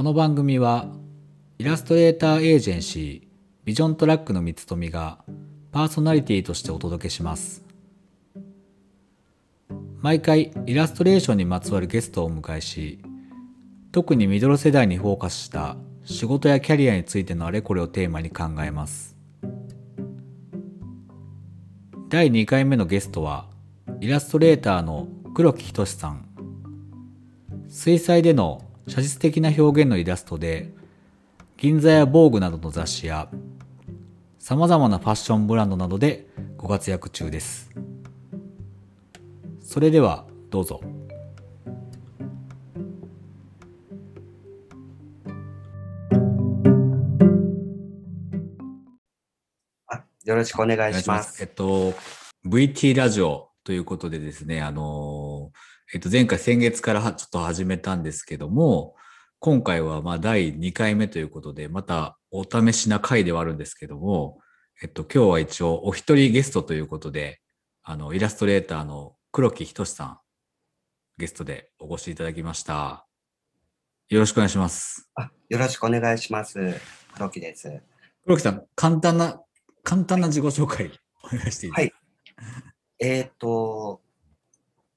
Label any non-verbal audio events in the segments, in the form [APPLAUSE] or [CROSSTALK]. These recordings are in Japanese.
この番組はイラストレーターエージェンシービジョントラックの三つ富がパーソナリティとしてお届けします。毎回イラストレーションにまつわるゲストをお迎えし特にミドル世代にフォーカスした仕事やキャリアについてのあれこれをテーマに考えます。第2回目のゲストはイラストレーターの黒木仁さん。水彩での写実的な表現のイラストで銀座や防具などの雑誌や様々なファッションブランドなどでご活躍中です。それではどうぞ。あよろしくお願いします。えっと VT ラジオということでですねあのえっと前回先月からはちょっと始めたんですけども今回はまあ第2回目ということでまたお試しな回ではあるんですけどもえっと今日は一応お一人ゲストということであのイラストレーターの黒木仁さんゲストでお越しいただきましたよろしくお願いしますあよろしくお願いします。黒木です。黒木さん簡単な簡単な自己紹介お願いしていいですか、えっ、と、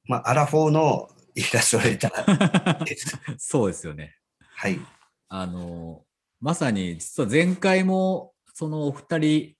まあ、アラフォーのイラストレーターです。[LAUGHS] そうですよねはい。あの、まさに実は前回もそのお二人、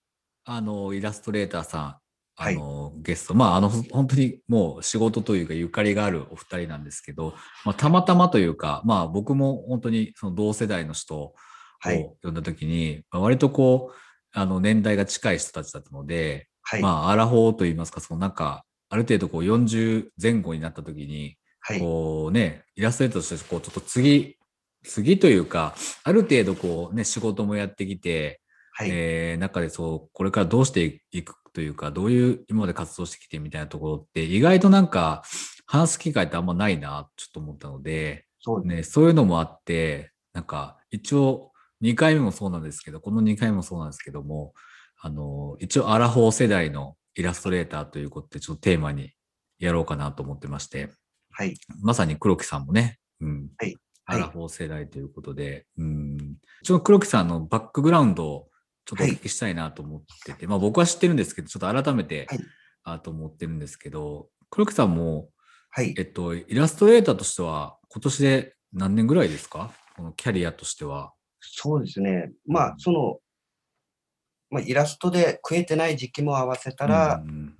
あの、イラストレーターさん、あの、ゲスト、まあ、あの、ほ本当にもう仕事というかゆかりがあるお二人なんですけど、まあ、たまたまというか、まあ、僕も本当にその同世代の人をはい。呼んだ時に、まあ割とこう、あの、年代が近い人たちだったので、はい。まあ、アラフォーといいますか、そのなんか、ある程度こう40前後になった時に、はい。こうね、イラストレーターとして、こう、ちょっと次、次というか、ある程度こうね、仕事もやってきて、はい。えー中でそう、これからどうしていくというか、どういう今まで活動してきてみたいなところって、意外となんか、話す機会ってあんまないな、ちょっと思ったので、そう。ね、そういうのもあって、なんか、一応、2回目もそうなんですけど、この2回目もそうなんですけども、あの、一応、アラフォー世代のイラストレーターということで、ちょっとテーマにやろうかなと思ってまして、はい。まさに黒木さんもね、うん。はいアラフォー世代ということで、うん。ちょっと黒木さんのバックグラウンドをちょっとお聞きしたいなと思ってて、まあ僕は知ってるんですけど、ちょっと改めて、はいあと思ってるんですけど、黒木さんも、はいえ。っと、イラストレーターとしては、今年で何年ぐらいですか？このキャリアとしては。そうですね。まあ、その、まあ、イラストで食えてない時期も合わせたらう、ん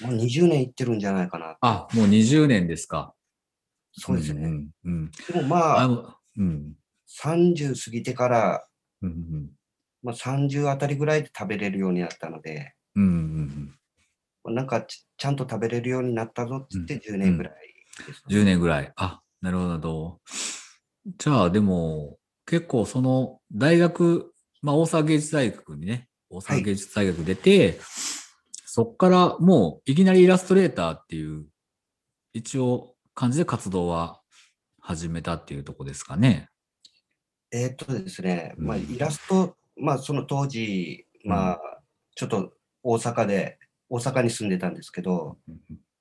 もう20年いってるんじゃないかな。あ、もう20年ですか。そうですね。んうん。でもまあ、あの、うん。30過ぎてから、うんうんまあ、30あたりぐらいで食べれるようになったので、うんうんうんまあなんかちちゃんと食べれるようになったぞっつって10年ぐらいです、10年ぐらい。あ、なるほど。じゃあ、でも、結構その、大学、まあ、大阪芸術大学にね、大阪芸術大学出て、そっからもう、いきなりイラストレーターっていう、一応、感じで活動は始めたっていうとこですかね。えーっとですね、まあ、うんイラスト、まあ、その当時、まあ、ちょっと大阪で、大阪に住んでたんですけど、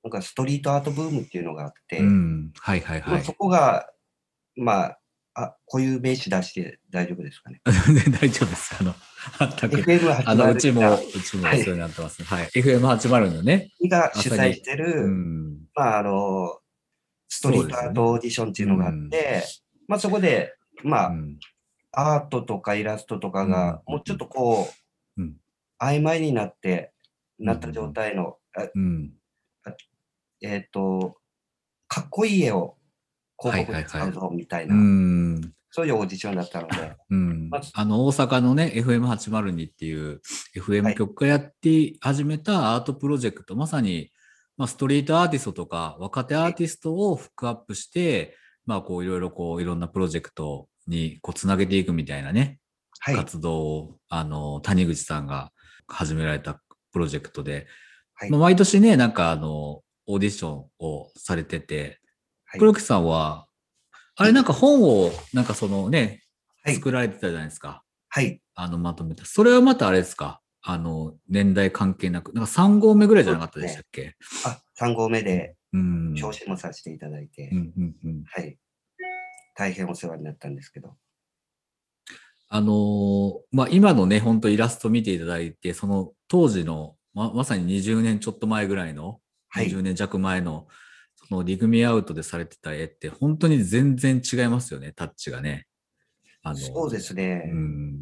なんかストリートアートブームっていうのがあって、うん。はいはいはいまあそ。こが、まあ、あ、こういう名詞出して大丈夫ですかね？[LAUGHS] 大丈夫です。あの、全く。FM80 あの、うちも、がうちもそうなってますね。はい。FM80 のね。が主催してる、うん。まあ、あの、ストリートアートオーディションっていうのがあって、まあ、そこで、まあ、うんアートとかイラストとかが、うんもうちょっとこう、うん曖昧になって、なった状態の。えっ、と、かっこいい絵を広告はいはいはい。で使うぞみたいうな、ん。そういうオーディションだったので、う。ん。あの、大阪のね、FM802 っていう FM 局がやって始めたアートプロジェクト、まさに、まあ、ストリートアーティストとか若手アーティストをフックアップして、まあ、こう、いろいろこう、いろんなプロジェクトにこう、つなげていくみたいなね、はい、活動を、あの、谷口さんが始められたプロジェクトで、はい。まあ、毎年ね、なんかあの、オーディションをされてて、はい黒木さんは、あれなんか本を、なんかそのね、はい作られてたじゃないですか。はい、あの、まとめた。それはまたあれですか？あの、年代関係なく、なんか3号目ぐらいじゃなかったでしたっけ？あ、3号目でうん。表紙もさせていただいて、うんうんうん。はい。大変お世話になったんですけど。あのーまあ、今のね、本当イラスト見ていただいて、その当時の、ままさに20年ちょっと前ぐらいの、はい20年弱前の、そのリグミアウトでされてた絵って、本当に全然違いますよね、タッチがね。あのそうですね。うん。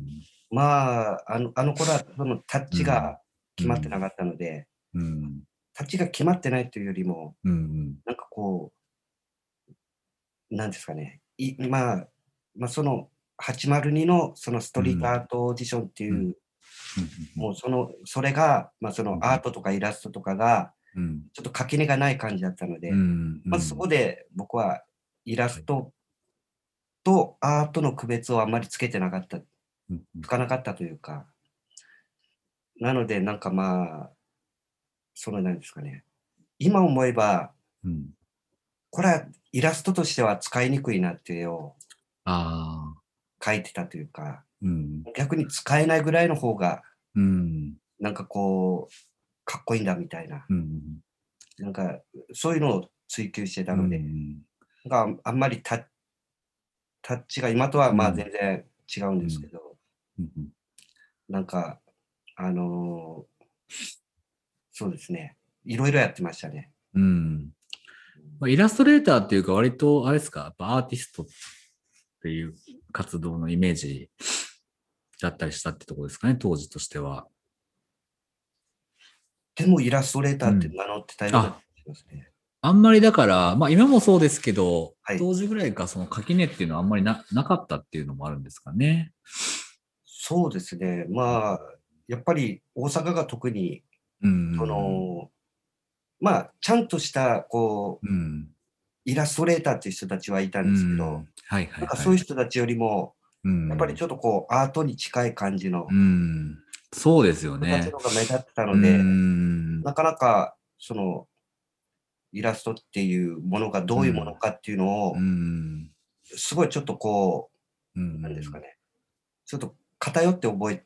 まあ、あのあの頃はそのタッチが決まってなかったので、うん。タッチが決まってないというよりも、うんうん。なんかこう、なんですかね、いまあ、まあ、その802のそのストリートアートオーディションっていう、うんもうその、それが、まあ、そのアートとかイラストとかが、うん。ちょっと垣根がない感じだったので、うん。まずそこで僕はイラストとアートの区別をあんまりつけてなかった、うんつかなかったというか、なのでなんかまあ、そのなんですかね、今思えば、うん。これはイラストとしては使いにくいなっていう絵を。描いてたというか、うん。逆に使えないぐらいの方が、うん。なんかこう、かっこいいんだみたいな、うん。なんかそういうのを追求してたので、うんなんかあんまりタタッチが今とはまあうん。全然違うんですけど、うんなんか、あのーそうですね、いろいろやってましたね。うん。まあ、イラストレーターっていうか、割と、あれですか、やっぱアーティストっていう活動のイメージだったりしたってところですかね、当時としては。でもイラストレーターって名乗ってたような気がしますね。あんまりだから、まあ今もそうですけど、はい当時ぐらいかその垣根っていうのはあんまりななかったっていうのもあるんですかね。そうですね、まあ、やっぱり大阪が特に、うん。その、まあ、ちゃんとした、こう、うん。イラストレーターっていう人たちはいたんですけど、うんはいはい、はい。なんかそういう人たちよりも、うんやっぱりちょっとこう、アートに近い感じのうん。そうですよね。の。方が目立ってたので、うん。なかなか、その、イラストっていうものがどういうものかっていうのをう、ん。すごいちょっとこうん。う、なんですかね、ちょっと偏って覚え、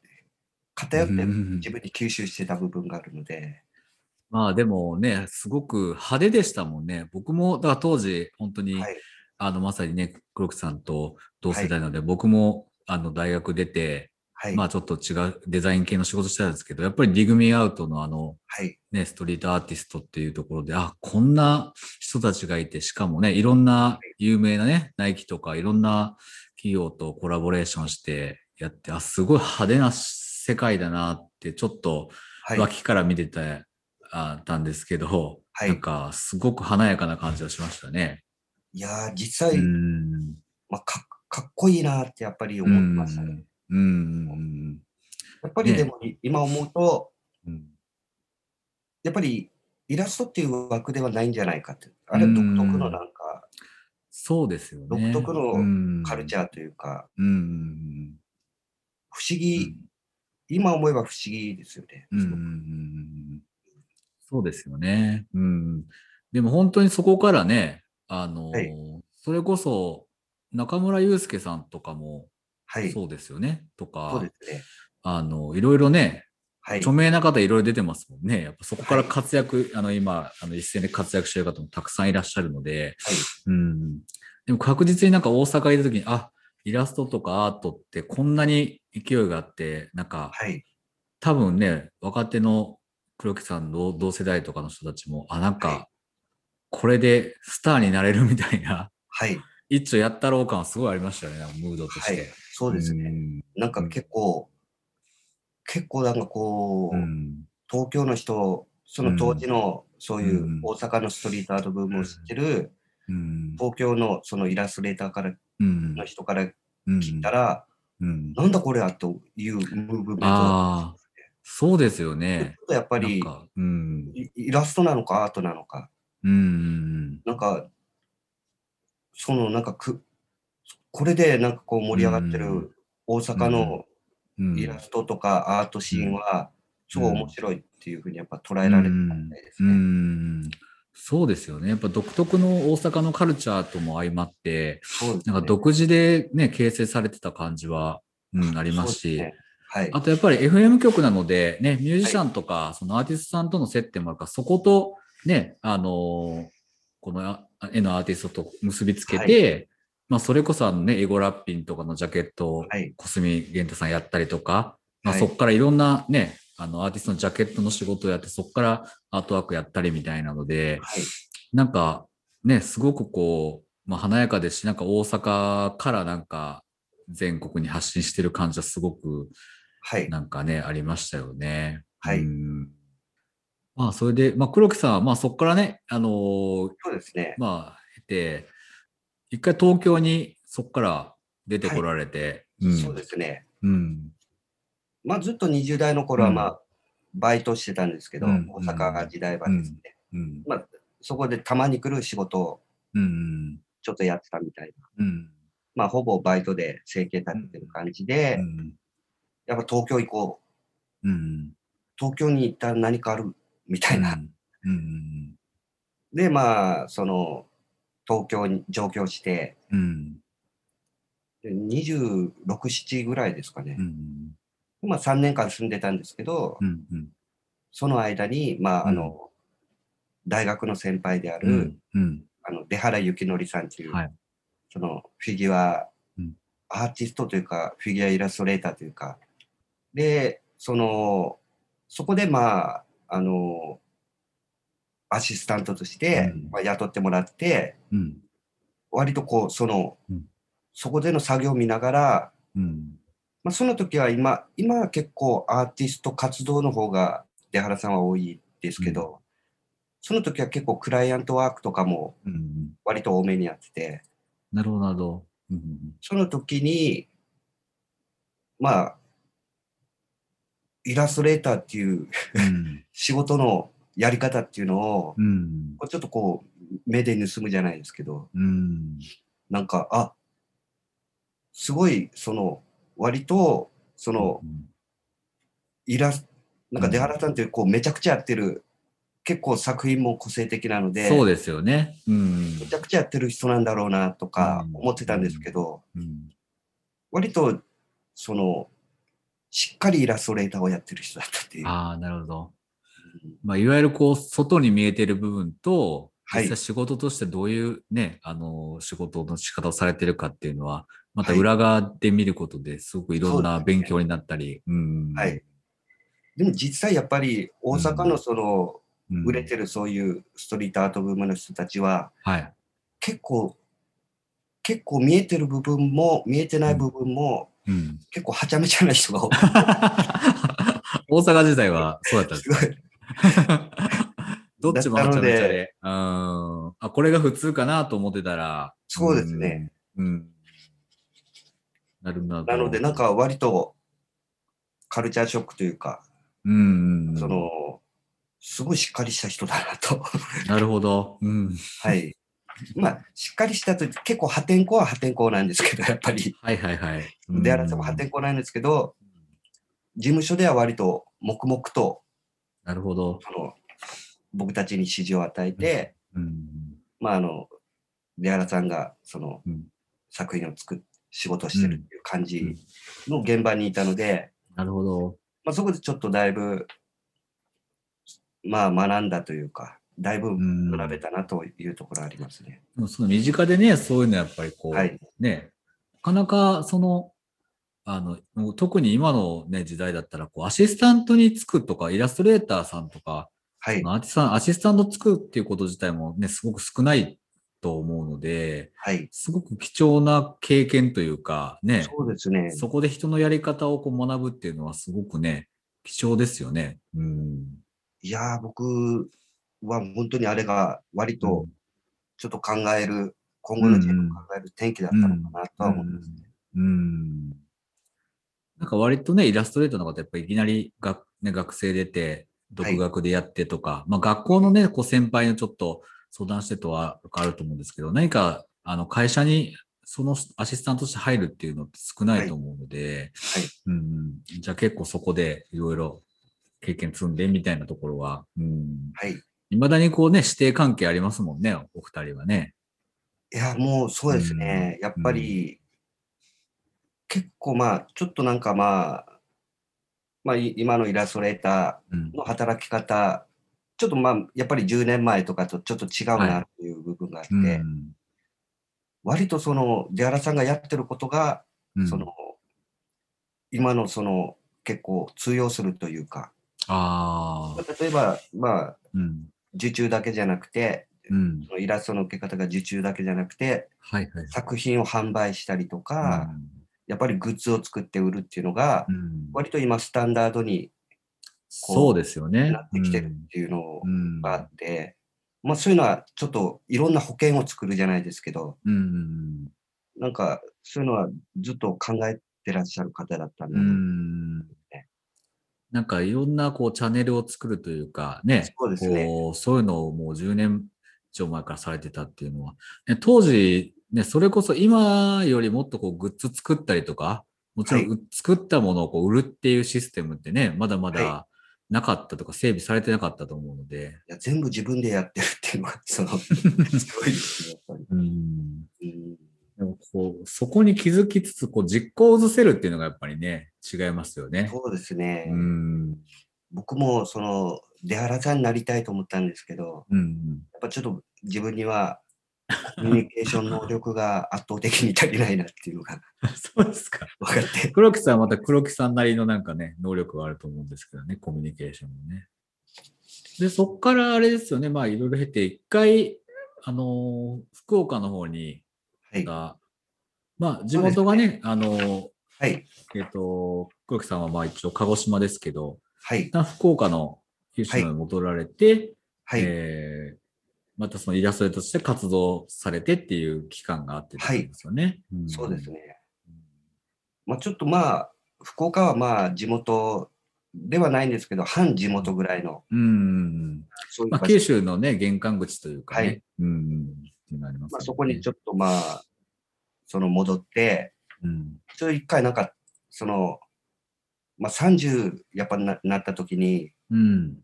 偏ってうん。自分に吸収してた部分があるので、まあでもね、すごく派手でしたもんね。僕も、だから当時、本当に、はい、あの、まさにね、黒木さんと同世代なので、僕も、あの、大学出て、はい、まあちょっと違うデザイン系の仕事してたんですけど、やっぱりディグミーアウトのあの、はい、ね、ストリートアーティストっていうところで、あ、こんな人たちがいて、しかもね、いろんな有名なね、ナイキとかいろんな企業とコラボレーションしてやって、あ、すごい派手な世界だなって、ちょっとはい、脇から見てた、あたんですけど、はいなんかすごく華やかな感じがしましたね。いやー、実際、うん。まあ、かかっこいいなってやっぱり思ってましたね。うん。うん。やっぱりねでも、今思うと、うん。やっぱりイラストっていう枠ではないんじゃないかって、あれ独特のなんか、そうですよね。独特ののカルチャーというか、ー。うん。不思議、今思えば不思議ですよね。うんうんうんうんそうですよね。うん。でも本当にそこからね、あの、はいそれこそ中村祐介さんとかもはい。そうですよね。とそうか、ですね。あの、いろいろね、はい。著名な方いろいろ出てますもんね。やっぱそこからはい活躍、あの今、あの一斉で活躍してる方もたくさんいらっしゃるので、はいうん。でも確実になんか大阪いた時に、あ、イラストとかアートってこんなに勢いがあって、なんかはい。多分ね、若手の黒木さんの同世代とかの人たちも、あ、なんはいか、これでスターになれるみたいな、はい。[LAUGHS] 一丁やったろう感はすごいありましたよね、ムードとしはいて。。そうですね。ね。なんか結構、結構なんかこう、うん。東京の人、その当時のそういううん大阪のストリートアートブームを知ってる、うん。東京のそのイラストレーターからうんの人からうん聞いたら、うん。なんだこれやというムーブメントそうですよね。とやっぱりうん。イイラストなのかアートなのか、うん。なんか、そのなんかく、これでなんかこう盛り上がってうんる大阪のうん。イラストとかアートシーンは、すごい面白いっていうふうにやっぱ捉えられてたみたいですうね。ん。そうですよね。やっぱ独特の大阪のカルチャーとも相まって、ね。なんか独自でね、形成されてた感じは、うん、ありますし、すねはい。あとやっぱり FM 局なので、ね、ミュージシャンとか、そのアーティストさんとの接点もあるから、そこと、ね、あのーこのあ絵のアーティストと結びつけて、まあ、それこそあのね、エゴラッピンとかのジャケットをはい。小杉玄太さんやったりとか、まあ、はいそこからいろんなね、あのアーティストのジャケットの仕事をやって、そこからアートワークやったりみたいなので、はい。なんかね、すごくこう、まあ、華やかですし、なんか大阪からなんか全国に発信してる感じはすごくはい。なんかね、ありましたよね。はいうんまあ、それで、まあ、黒木さんは、まあ、そこからね、あのーそうですね。まあ、経て、一回東京にそこから出てこられて、そうですね。うん。まあ、ずっと20代の頃は、うんまあ、バイトしてたんですけど、うん大阪時代はですね、うん。まあ、そこでたまに来る仕事をうん。ちょっとやってたみたいな。うん。まあ、ほぼバイトで生計立ててる感じで、うん。やっぱ東京行こう。うん。東京に行ったら何かあるみたいな。うん。で、まあ、その、東京に上京して、うん。で26、7ぐらいですかねう。ん。まあ、3年間住んでたんですけど、うん。うん。その間に、まあ、あの、大学の先輩である、うん。あの出原幸則さんという、はいそのフィギュア、うんアーティストというか、フィギュアイラストレーターというか、で、その、そこでまあ、あの、アシスタントとして、うんまあ、雇ってもらって、うん。割とこう、その、うんそこでの作業を見ながら、うん。まあ、その時は今、今は結構アーティスト活動の方が出原さんは多いですけど、その時は結構クライアントワークとかもうん。割と多めにやってて、なるほど、なるほど。うん。その時に、まあ、イラストレーターっていううん。[LAUGHS] 仕事のやり方っていうのを、うん。ちょっとこう、目で盗むじゃないですけど、うん。なんか、あ、すごい、その、割と、その、イラスト、なんか出原さんってこう、めちゃくちゃやってる、結構作品も個性的なので、そうですよね。うん。めちゃくちゃやってる人なんだろうなとかうん思ってたんですけど、うん。割と、その、しっかりイラストレーターをやってる人だったっていう。ああ、なるほど。うんまあ、いわゆるこう、外に見えてる部分と、はい実際仕事としてどういうね、あの、仕事の仕方をされてるかっていうのは、またはい裏側で見ることですごくいろんな勉強になったり、うん。はい。でも実際やっぱり大阪のそのうん売れてるそういうストリートアートブームの人たちははい。結構、結構見えてる部分も見えてない部分もうん。結構はちゃめちゃな人が多い。[LAUGHS] 大阪時代はそうだったんですすごい。[LAUGHS] どっちもはちゃめちゃでで。うん。あ、これが普通かなと思ってたら。そうですね。うん。うん。なるほど。なのでなんか割とカルチャーショックというか、うんうんうん。その、すごいしっかりした人だなと。なるほど。うん。はい。まあ、しっかりしたと、結構破天荒は破天荒なんですけど、やっぱり。はいはいはい。出原さんも破天荒なんですけど、事務所では割と黙々と、なるほど。その、僕たちに指示を与えて、うん。まあ、あの、出原さんが、そのうん、作品を作っ、仕事をしてるっていう感じの現場にいたので、なるほど。まあ、そこでちょっとだいぶ、まあ、学んだというか、だいぶうん学べたなというところありますね。でもその身近でね、そういうのやっぱりこう、はい。ね、なかなかその、あの、特に今のね、時代だったら、こう、アシスタントにつくとか、イラストレーターさんとか、はい。アーティスタンアシスタントつくっていうこと自体もね、すごく少ないと思うので、はい。すごく貴重な経験というか、ね、そうですね。そこで人のやり方をこう学ぶっていうのはすごくね、貴重ですよね。うん。いやー、僕は本当にあれが割とちょっと考える、今後の人生を考える転機だったのかなとは思いますね。うん。なんか割とね、イラストレーターの方やっぱりいきなり学,、ね、学生出て、独学でやってとか、まあ学校のね、こう先輩のちょっと相談してとはあると思うんですけど、何かあの会社にそのアシスタントとして入るっていうのって少ないと思うので、はい。うんうん、じゃあ結構そこでいろいろ経験積んでみたいなところは、うん、はい。未だにこうね、師弟関係ありますもんね、お二人はね。いや、もうそうですね。やっぱり、結構まあ、ちょっとなんかまあ、まあ、い今のイラストレータうんーの働き方、ちょっとまあ、やっぱり10年前とかとちょっと違うはなっていう部分があって、うん割とその出原さんがやってることが、うんその今のその結構通用するというか、ああ。例えば、まあ、うん。受注だけじゃなくて、うん。そのイラストの受け方が受注だけじゃなくて、はいはい。作品を販売したりとか、やっぱりグッズを作って売るっていうのが、うんうん割と今スタンダードにそうですよね。なってきてるっていうのうん。があって、まあそういうのはちょっといろんな保険を作るじゃないですけど、うんうんなんかそういうのはずっと考えてらっしゃる方だったんうだと思う。ん。なんかいろんなこうチャンネルを作るというかね、そうですね。こうそういうのをもう10年以上前からされてたっていうのは、ね、当時、ね、それこそ今よりもっとこうグッズ作ったりとか、もちろんはう作ったものをこう売るっていうシステムってね、まだまだはなかったとか整備されてなかったと思うので、いや全部自分でやってるっていうのが、[LAUGHS] その、すごいですね、やっぱり。うん、うんでもこうそこに気づきつつこう実行を移せるっていうのがやっぱりね、違いますよね。そうですね。うん。僕もその出原さんになりたいと思ったんですけど、うん。やっぱちょっと自分にはコミュニケーション能力が圧倒的に足りないなっていうのが [LAUGHS] そうですか。分かって。黒木さんはまた黒木さんなりのなんかね、能力があると思うんですけどね、コミュニケーションもね。で、そっからあれですよね、まあいろいろ経て、一回、あのー福岡の方に、はい。が、まあ地元がね、あのーはい。えっ、と、黒木さんはまあ一応鹿児島ですけど、はい福岡の九州に戻られて、はい。えーまたそのイラストレーターとして活動されてっていう期間があってですよね。んそうです。ね。まあちょっとまあ、福岡はまあ地元ではないんですけど、半地元ぐらいの、うん。まあ、そういう場所九州のね、玄関口というかね。はいうん。っていうのありますよねまあ、そこにちょっとまあ、その戻って、うん。一回なんか、その、まあ30やっぱななった時に、うん。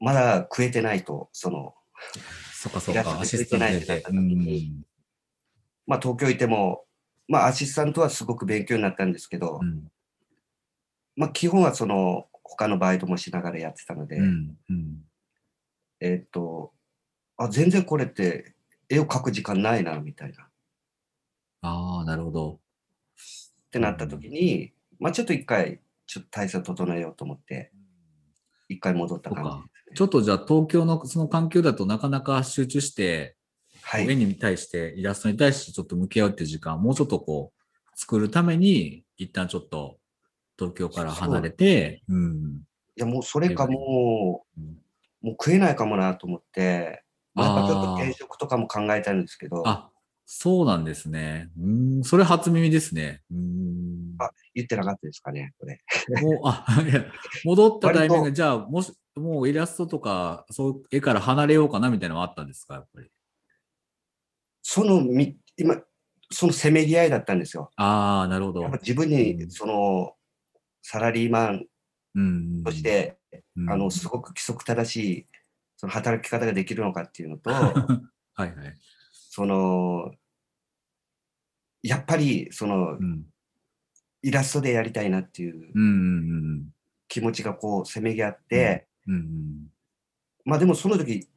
まだ食えてないと、その、そっかそっか、アシスタント出て。うで。まあ東京いても、まあアシスタントはすごく勉強になったんですけど、うん。まあ基本はその、他のバイトもしながらやってたので、うん。うん。えーっと、あ、全然これって絵を描く時間ないな、みたいな。っああ、なるほど。てなった時に、まあちょっと一回、ちょっと体制整えようと思って、一回戻った感じですね。ちょっとじゃあ東京のその環境だとなかなか集中して、はい。絵に対して、イラストに対してちょっと向き合うっていう時間、もうちょっとこう、作るために、一旦ちょっと東京から離れて、うん。いや、もうそれかもうんう、もう食えないかもなと思って、まあちょっと転職とかも考えたんですけど、あ、そうなんですね。うん、それ初耳ですね。うん。あ言ってなかったですかね、これ。もう、あ、いや、戻ったタイミン割グ、じゃあ、もし、もうイラストとか、そう、絵から離れようかなみたいなのはあったんですか、やっぱり。そのみ、今、そのせめぎ合いだったんですよ。ああ、なるほど。自分うんに、その、サラリーマンうん。として、うん、あの、すごく規則正しい、その働き方ができるのかっていうのと、[LAUGHS] はいはい。その、やっぱり、そのう、ん。イラストでやりたいなっていううんうん気持ちがこう、せめぎ合って、うん。うんまあでもその時、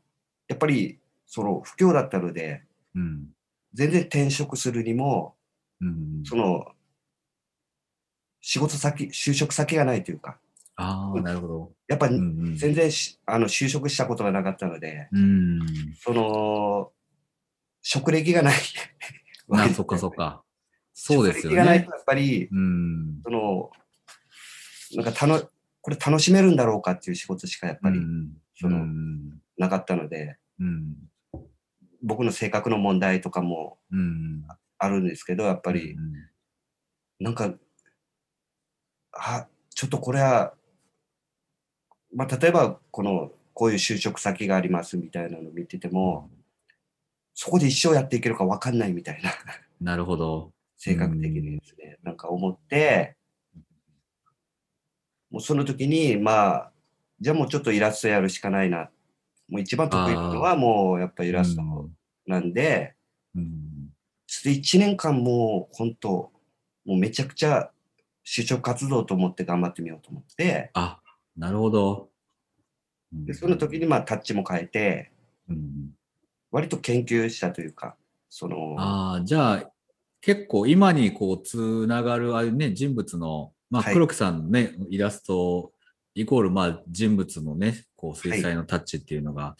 やっぱり、その、不況だったので、うん。うん。全然転職するにも、うん。その、仕事先、就職先がないというか、ああ、なるほど。やっぱりうんうん。全然し、あの就職したことがなかったので、うん。その、職歴がない。[LAUGHS] あ、そっかそっか。そうですよね職歴がないと。やっぱり、うん。その、なんかたの、これ楽しめるんだろうかっていう仕事しかやっぱりうんそのうんなかったので、うん。僕の性格の問題とかもうん。あるんですけど、やっぱりう、んなんか、あ、ちょっとこれは、まあ、例えば、この、こういう就職先がありますみたいなのを見てても、そこで一生やっていけるか分かんないみたいな、なるほど。性格的にですね、なんか思って、もうその時に、まあ、じゃあもうちょっとイラストやるしかないな。もう一番得意なのはもうやっぱイラストなんで、うん。ちょっと1年間もう本当、もうめちゃくちゃ就職活動と思って頑張ってみようと思って、あ、なるほど。うんでその時にまあタッチも変えて、うん。割と研究したというか、その、ああ、じゃあ、結構今にこう、つながる、ああいうね、人物の、まあ、はい黒木さんのね、イラスト、イコール、まあ、人物のね、こう、水彩のタッチっていうのが、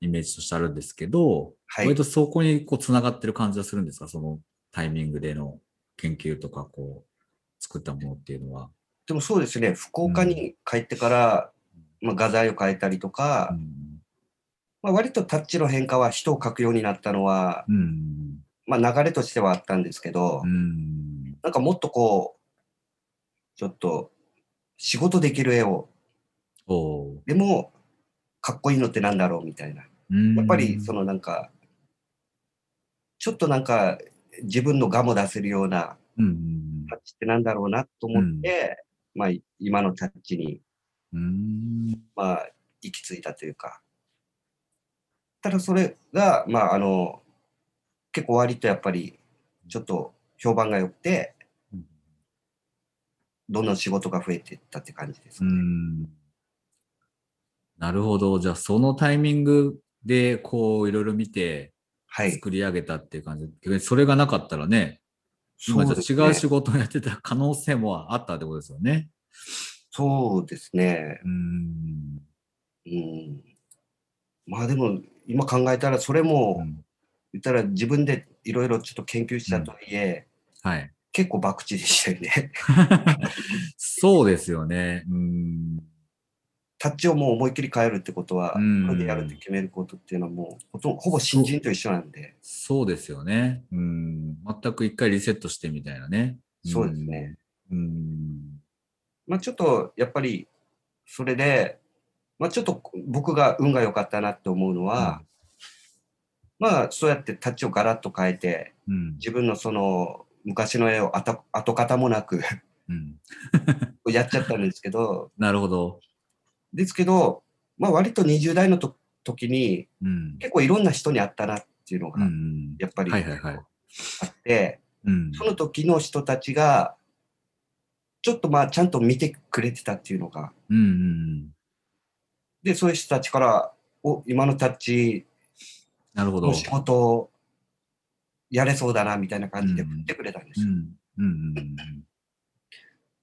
イメージとしてあるんですけど、はい割とそこにこう、つながってる感じはするんですか？そのタイミングでの研究とか、こう、作ったものっていうのは。でもそうですね、福岡に帰ってから、まあ、画材を変えたりとか、うん。まあ、割とタッチの変化は人を描くようになったのは、うん。まあ、流れとしてはあったんですけど、うん。なんかもっとこう、ちょっと仕事できる絵を、でもかっこいいのってなんだろうみたいな。うんやっぱりそのなんか、ちょっとなんか自分の画も出せるようなうん。タッチってなんだろうなと思って、まあ今のタッチにうん。まあ行き着いたというか。ただそれが、まああの、結構割とやっぱりちょっと評判が良くて、どんどん仕事が増えていったって感じですうね。ん。なるほど。じゃあ、そのタイミングで、こう、いろいろ見て、はい。作り上げたっていう感じ。逆にそれがなかったらね、今じですねゃあ違う仕事をやってた可能性もあったってことですよね。そうですね。うん。うん。まあでも、今考えたら、それも、うん言ったら自分でいろいろちょっと研究したとはいえ、はい。結構博打でしたよね。そうですよね。うん。タッチをもう思いっきり変えるってことは、うんこれでやるって決めることっていうのはもうほとんほぼ新人と一緒なんで、そうですよね。うん。全く一回リセットしてみたいなね。そうですね。うん。まあちょっとやっぱりそれで、まあちょっと僕が運が良かったなって思うのは、まあそうやってタッチをガラッと変えて、うん。自分のその昔の絵を跡跡形もなくうん。やっちゃったんですけど、[LAUGHS] なるほど。ですけど、まあ割と20代のと時にうん。結構いろんな人に会ったなっていうのうがん。やっぱりあ。って、うん。その時の人たちが、ちょっとまあちゃんと見てくれてたっていうのが、うんうん。で、そういう人たちから、お、今のタッチなるほど。の仕事をやれそうだな、みたいな感じでうん振ってくれたんですよ。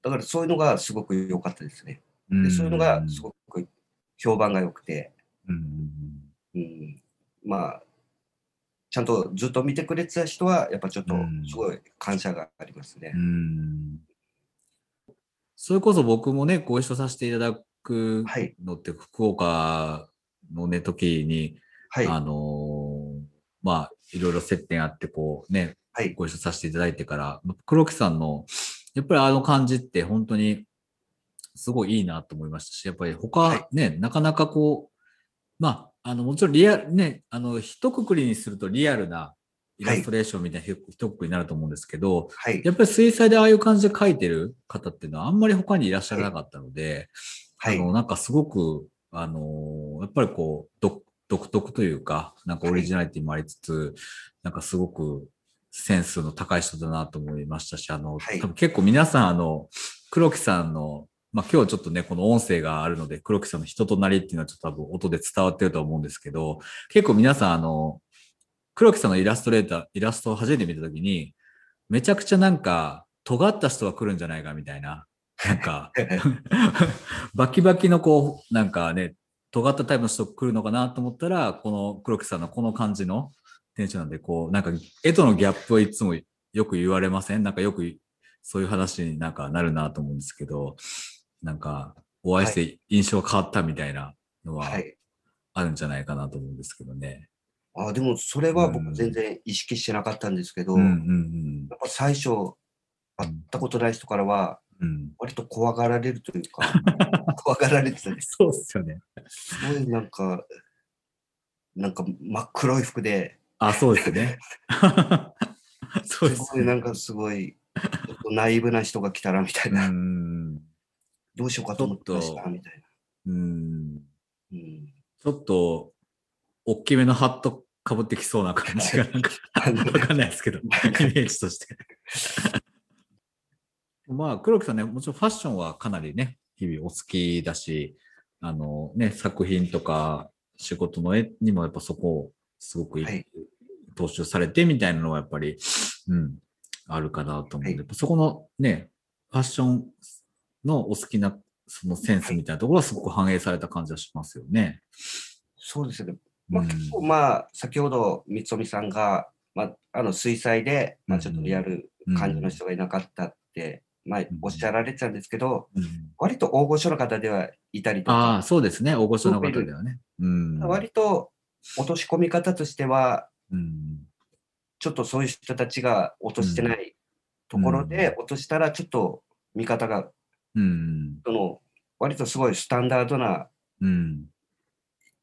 だからそういうのがすごく良かったですね。うん。で、そういうのがすごく評判が良くて、うんまあ、ちゃんとずっと見てくれてた人は、やっぱちょっとうんすごい感謝がありますねう。ん。それこそ僕もね、ご一緒させていただくはい。のって、福岡のね、時に、はい。あのーまあ、いろいろ接点あって、こうね、はい。ご一緒させていただいてから、黒木さんの、やっぱりあの感じって本当にすごいいいなと思いましたし、やっぱり他、はいね、なかなかこう、まあ、あの、もちろんリアル、ね、あの、一括りにするとリアルなイラストレーションみたいな一一括りになると思うんですけど、はい。やっぱり水彩でああいう感じで描いてる方っていうのはあんまり他にいらっしゃらなかったので、はいあ。の、なんかすごく、あの、やっぱりこう、独独特というか、なんかオリジナリティもありつつ、なんかすごくセンスの高い人だなと思いましたし、あの、はい。多分結構皆さん、あの、黒木さんの、まあ今日ちょっとね、この音声があるので、黒木さんの人となりっていうのはちょっと多分音で伝わってると思うんですけど、結構皆さん、あの、黒木さんのイラストレーター、イラストを初めて見たときに、めちゃくちゃなんか、尖った人が来るんじゃないかみたいな、なんか、[LAUGHS] バキバキのこう、なんかね、尖ったタイプの人来るのかなと思ったら、この黒木さんのこの感じのテンションなんで、こう、なんか絵とのギャップをいつもよく言われません？なんかよくそういう話になんかなるなと思うんですけど、なんかお会いして印象が変わったみたいなのははい。あるんじゃないかなと思うんですけどね。あでもそれはうん。僕全然意識してなかったんですけど、うんうんやっぱ最初会ったことない人からはうん。うん、割と怖がられるというか [LAUGHS] 怖がられてたんです。そうっすよね。すごいなんかなんか真っ黒い服であ、そうですね。[LAUGHS] そうですすね。ごいなんかすごいちょっとナイーブな人が来たらみたいうな、ん。どうしようかと思ってましたとみたいうん。な。うんちょっと、大きめのハットかぶってきそうな感じが、なんか、わかんないですけど、[LAUGHS] イメージとして。まあ、黒木さんね、もちろんファッションはかなりね、日々お好きだし、あのね、作品とか仕事の絵にもやっぱそこをすごくい、はい。踏襲されてみたいなのはやっぱり、うん、あるかなと思うんで、はそこのね、ファッションのお好きなそのセンスみたいなところはすごく反映された感じはしますよね。そうですね。まあ、うん結構まあ、先ほど三つみさんが、まあ、あの水彩で、まあ、ちょっとリアル感じの人がいなかったって、まあん、おっしゃられてたんですけど、うん割と大御所の方ではいたりとああ、か、そうですね。大御所の方ではね。うん。割と落とし込み方としては、うんちょっとそういう人たちが落としてないところで落としたら、ちょっと見方が、うん。その、割とすごいスタンダードな、うん。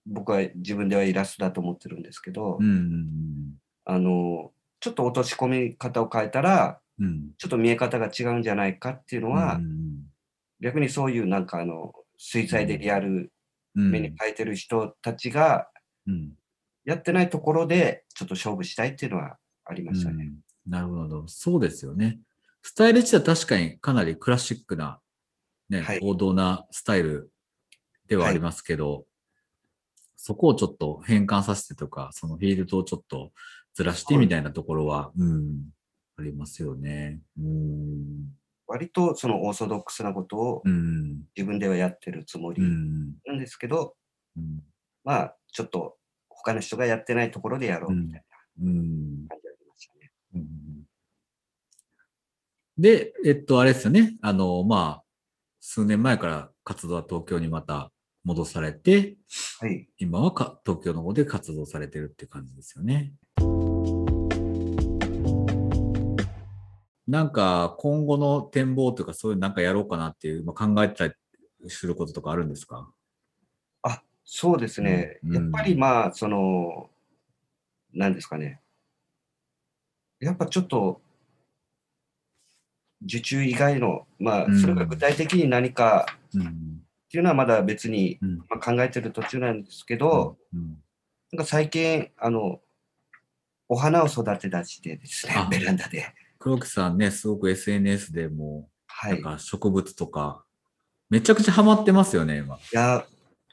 僕は自分ではイラストだと思ってるんですけど、うん。あの、ちょっと落とし込み方を変えたら、うん。ちょっと見え方が違うんじゃないかっていうのは、うん逆にそういうなんかあの、水彩でリアルうん目に描いてる人たちがうんやってないところでちょっと勝負したいっていうのはありましたね。うんなるほど。そうですよね。スタイル自体は確かにかなりクラシックな、ね、はい王道なスタイルではありますけど、そこをちょっと変換させてとか、そのフィールドをちょっとずらしてみたいなところは、うん、ありますよね。うん。割とそのオーソドックスなことをうん。自分ではやってるつもりうん。なんですけど、うん。まあちょっと他の人がやってないところでやろうみたいうん。な感じがありましたね。うんで、えっと、あれですよね。あの、まあ、数年前から活動は東京にまた戻されて、はい。今はか東京の方で活動されてるって感じですよね。なんか、今後の展望というか、そういうなんかやろうかなっていう、まあ、考えてたりすることとかあるんですか？あ、そうですね。うんやっぱりまあ、その、何ですかね。やっぱちょっと、受注以外の、まあうん、それが具体的に何かうん。っていうのはまだ別に、うん。まあ、考えてる途中なんですけど、うん、なんか最近、あの、お花を育て出してですねあ、ベランダで。黒木さんね、すごく SNS でも、はい。いなんか植物とか、めちゃくちゃハマってますよね、今。や、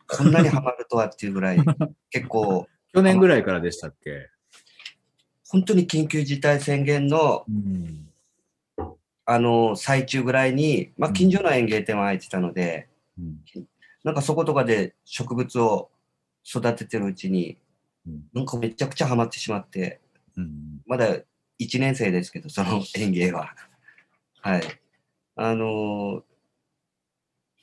こんなにハマるとはっていうぐらい、[LAUGHS] 結構、去年ぐらいからでしたっけ？本当に緊急事態宣言の、うん。あの、最中ぐらいに、まあ、うん近所の園芸店は空いてたので、うん。なんかそことかで植物を育ててるうちに、うんなんかめちゃくちゃハマってしまって、うん。まだ1年生ですけど、その園芸は。はい。あのー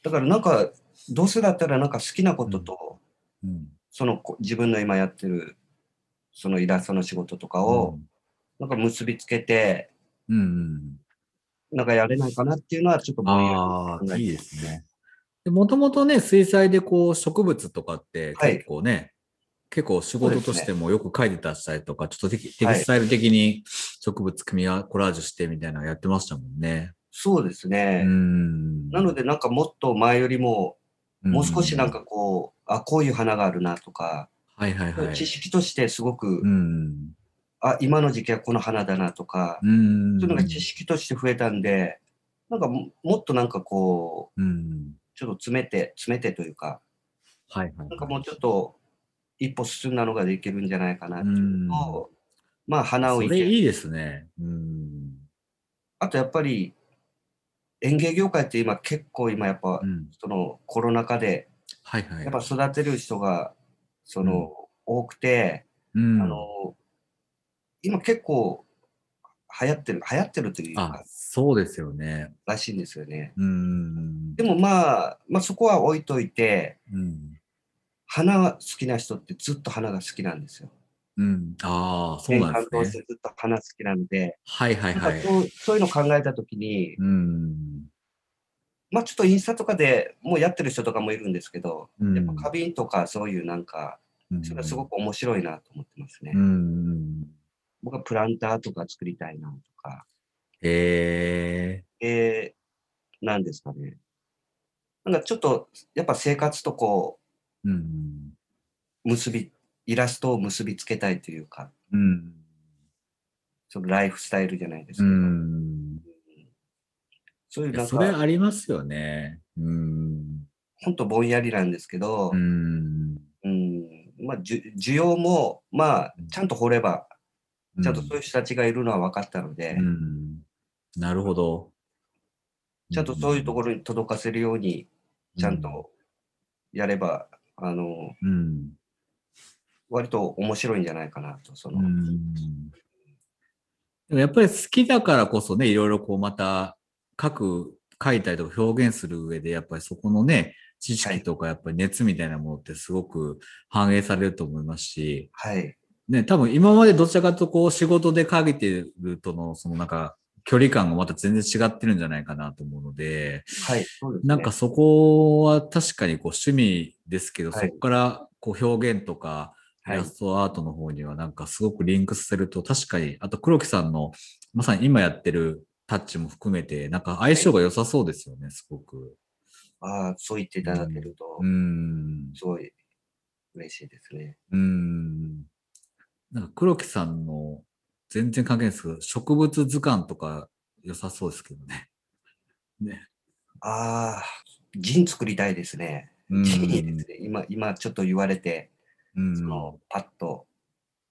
だからなんか、どうせだったらなんか好きなことと、うん。そのこ自分の今やってる、そのイラストの仕事とかを、なんか結びつけて、うん。うん。なんかやれないかなっていうのはちょっとぼんやりああ、いいですね。もともとね、水彩でこう植物とかってはい結構ね、結構仕事としてもよく書いてたりとか、ちょっとテキスタイル的に植物組み合わコラージュしてみたいなのやってましたもんね。そうですね。うん。なのでなんかもっと前よりも、もう少しなんか、こう、あ、こういう花があるなとか、はいはいはい。知識としてすごく、うん。あ、今の時期はこの花だなとか、うん。そういうのが知識として増えたんで、なんかももっとなんかこう、うん。ちょっと詰めて、詰めてというか、はいはいはい。なんかもうちょっと一歩進んだのができるんじゃないかなっていううんまあ花をいて、それいいですね。うん。あとやっぱり園芸業界って今結構今やっぱうん。そのコロナ禍ではいはい。やっぱ育てる人がその多くて、うん、あの、今結構流行ってる、流行ってるというあか、、そうですよね。らしいんですよね。うん。でもまあ、まあそこは置いといて、うん。花が好きな人ってずっと花が好きなんですよ。うん。ああ、そうなんですね。通してずっと花好きなので、はいはいはい。そうそういうのを考えたときに、うん。まあちょっとインスタとかでもうやってる人とかもいるんですけど、うんやっぱ花瓶とかそういうなんか、うんそれはすごく面白いなと思ってますね。うん。僕はプランターとか作りたいなとか、へえ。えー、なんですかね。なんかちょっと、やっぱ生活とこうん。う、結び、イラストを結びつけたいというか、うん。そのライフスタイルじゃないですうけど、ん。そういうなんいやそれか、ありますよね。うん。ほんとぼんやりなんですけどう、ん。うん、まあ、需要も、まあ、ちゃんと掘ればちゃんとそういう人たちがいるのは分かったので、うん。なるほど。ちゃんとそういうところ、ろに届かせるように、ちゃんとやれば、あの、うん。割と面白いんじゃないかなと、その、うん。でもやっぱり好きだからこそね、いろいろこうまた書く、書いたりとか表現する上で、やっぱりそこのね、知識とかやっぱり熱みたいなものってすごく反映されると思いますし、はい、ね、多分今までどちらかとこう仕事で書いてるとの、そのなんか距離感がまた全然違ってるんじゃないかなと思うので、はい、そうですね。なんかそこは確かにこう趣味ですけど、はいそこからこう表現とか、イはいラストアートの方にはなんかすごくリンクさせると確かに、あと黒木さんのまさに今やってるタッチも含めて、なんか相性が良さそうですよね、すごく。ああ、そう言っていただけるとう、ん。すごい嬉しいですね。うん。なんか黒木さんの全然関係ないですけど、植物図鑑とか良さそうですけどね。[LAUGHS] ね。ああ、ジン作りたいですね。うんジンいいですね。[LAUGHS] 今、今ちょっと言われて、うんそのパッと、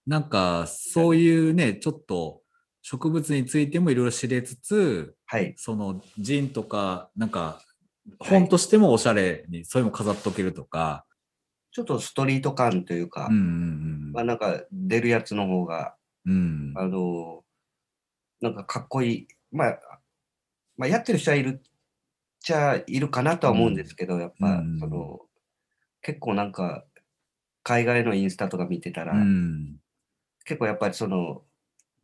なんか、そういうね、ちょっと植物についてもいろいろ知れつつ、はい、そのジンとか、なんか、本としてもおしゃれに、そういうの飾っとけるとか、ちょっとストリート感というか、うんうんまあなんか出るやつの方が、うん。うん。あの、なんかかっこいい。まあ、まあ、やってる人はいるっちゃいるかなとは思うんですけど、やっぱ、うんその、結構なんか、海外のインスタとか見てたら、うん。結構やっぱりその、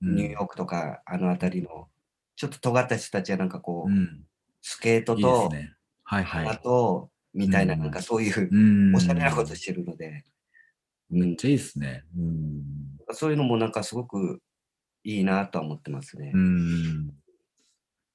うんニューヨークとか、あの辺りの、ちょっと尖った人たちはなんかこう、うん。スケートいいでとす、ね。はいは花い。と、みたいな、うんなんかそういううん。おしゃれなことしてるので、うん、めっちゃいいですね。うん。そういうのもなんかすごくいいなとは思ってますね。うん。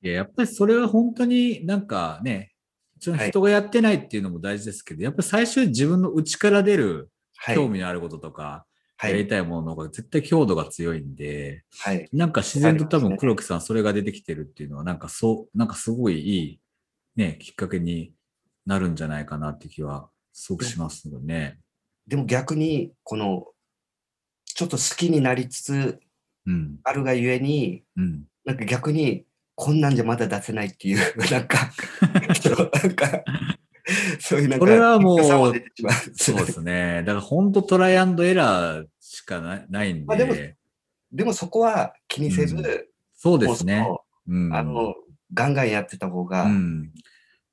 いや、やっぱりそれは本当になんかね、人がやってないっていうのも大事ですけど、やっぱり最終自分の内から出るはい。興味のあることとか、はい。やりたいものの方が絶対強度が強いんで、はい。なんか自然と多分黒木さんそれが出てきてるっていうのは、なんかそう、なんかすごいいいね、きっかけになるんじゃないかなって気はすごくしますよね。でも逆に、この、ちょっと好きになりつつうん。あるがゆえに、うん。なんか逆に、こんなんじゃまだ出せないっていう、[LAUGHS] なんか、なんか、そういうなんか、これはもう。そうですね。だから本当トライアンドエラーしかないないんで。まあでもでもそこは気にせず、うんそうでもすね。そうん。のあの、ガンガンやってた方が、うん。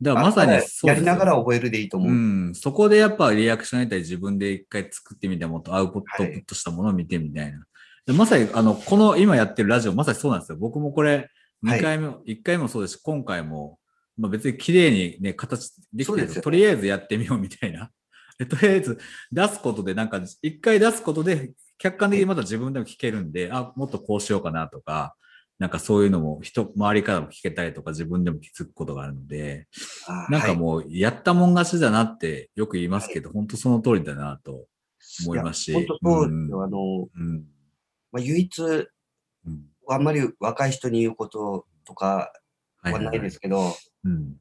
だからまさにあそうやりながら覚えるでいいと思う。うん。そこでやっぱリアクションやったり自分で一回作ってみたものとアウトプはいットしたものを見てみたいな。でまさに、あの、この今やってるラジオ、まさにそうなんですよ。僕もこれ、はい2回目、1回目もそうですし、今回も、まあ別に綺麗にね、形できてるけど、そうですよとりあえずやってみようみたいな。[LAUGHS] でとりあえず出すことで、なんか、一回出すことで、客観的にまた自分でも聞けるんで、あ、もっとこうしようかなとか、なんかそういうのも人、周りからも聞けたりとか自分でも気づくことがあるので、あなんかはいもう、やったもん勝ちだなってよく言いますけど、本当その通りだなと思いますし。本当そうですよ。あの、うん。まあ、唯一、うん。あんまり若い人に言うこととかははないですけど、うん。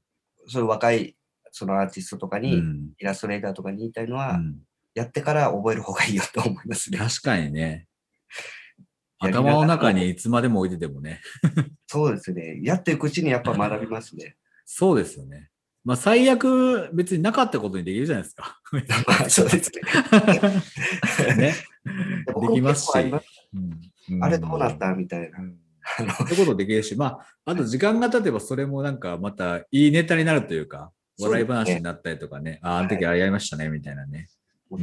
そういう若いそのアーティストとかうに、ん。イラストレーターとかに言いたいのは、うんやってから覚える方がいいよと思いますね。確かにね。頭の中にいつまでも置いててもね。[LAUGHS] そうですね。やっていくうちにやっぱ学びますね。[LAUGHS] そうですよね。まあ最悪別になかったことにできるじゃないですか。[LAUGHS] まあそうですね。ね。できますしうんあれどうなったみたいな。そういうことできるし、まあ、あと時間が経てばそれもなんかまたいいネタになるというか、笑い話になったりとかね、ああ、あの時あれやりましたね、みたいなね。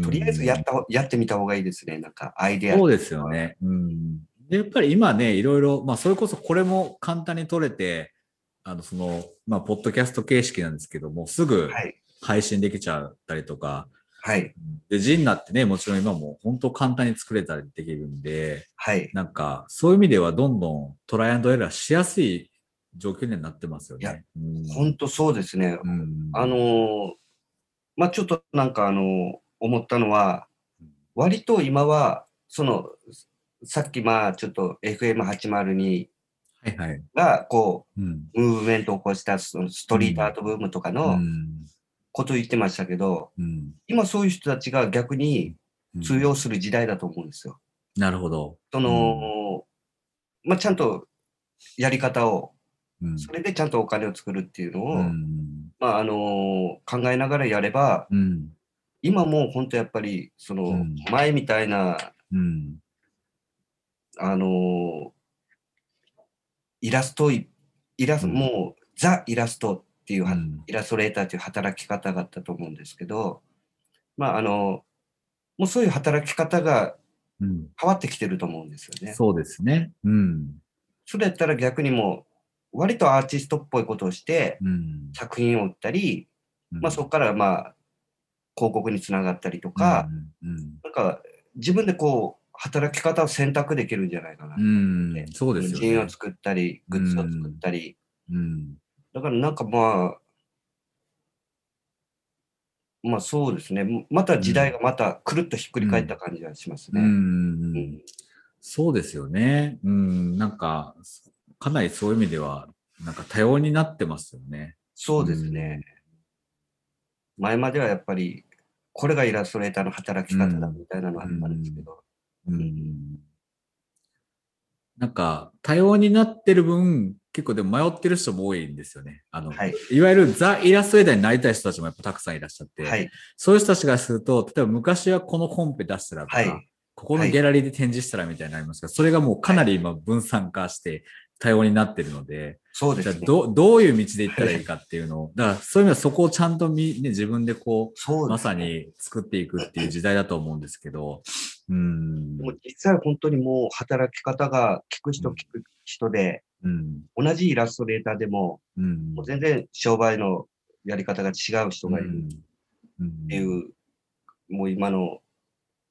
とりあえずやったほ、やってみた方がいいですね。なんかアイデア。そうですよね。うん。で、やっぱり今ね、いろいろ、まあ、それこそこれも簡単に撮れて、あの、その、まあ、ポッドキャスト形式なんですけども、すぐはい。配信できちゃったりとか、はい。で、ジンナってね、もちろん今も本当簡単に作れたりできるんで、はい。なんか、そういう意味ではどんどんトライアンドエラーしやすい状況にはなってますよいやね。うん本当そうですね。うんあのーまあちょっとなんかあのー思ったのは、割と今は、その、さっきまあちょっと FM802 はいはい。がこうん。う、ムーブメントを起こしたそのストリートアートブームとかうのん。ことを言ってましたけど、うん今そういう人たちが逆にうん通用する時代だと思うんですよ。なるほど。その、まあ、ちゃんとやり方を、うんそれでちゃんとお金を作るっていうのを、うんまあ、あの考えながらやれば、うん今もう本当やっぱり、そのうん、前みたいな、うんあのイラストい、イラスト、うん。もう、ザ・イラストっていうは、うん。イラストレーターという働き方があったと思うんですけど、まあ、あの、もうそういう働き方がうん。変わってきてると思うんですよね。そうですね。うん。それやったら逆にもう、割とアーティストっぽいことをして、うん。作品を売ったり、うん。まあそこからまあ、広告につながったりとか、うん。うん。なんか自分でこう、働き方を選択できるんじゃないかな。うんうんそうですよねジンを。作ったり、グッズを作ったり。うんだからなんかまあ、まあそうですね。また時代がまたくるっとひっくり返った感じがしますね。うんうんそうですよね。うん、なんか、かなりそういう意味では、なんか多様になってますよね。そうですね。前まではやっぱり、これがイラストレーターの働き方だみたいなのがあったんですけど。うん。なんか、多様になってる分、結構でも迷ってる人も多いんですよね。あの、はい。いわゆるザ・イラストレーターになりたい人たちもやっぱたくさんいらっしゃって、はい。そういう人たちがすると、例えば昔はこのコンペ出したらとか、はいここのギャラリーで展示したらみたいになりますが、それがもうかなり今分散化して多様になってるので、そうですね。どどういう道で行ったらいいかっていうのを、だからそういう意味ではそこをちゃんとみ、ね、自分でこう、そうねまさに作っていくっていう時代だと思うんですけど、うん。もう実際本当にもう働き方が聞く人うん聞く人で、うん。同じイラストレーターでも、うん。もう全然商売のやり方が違う人がいるうん。っていう、もう今の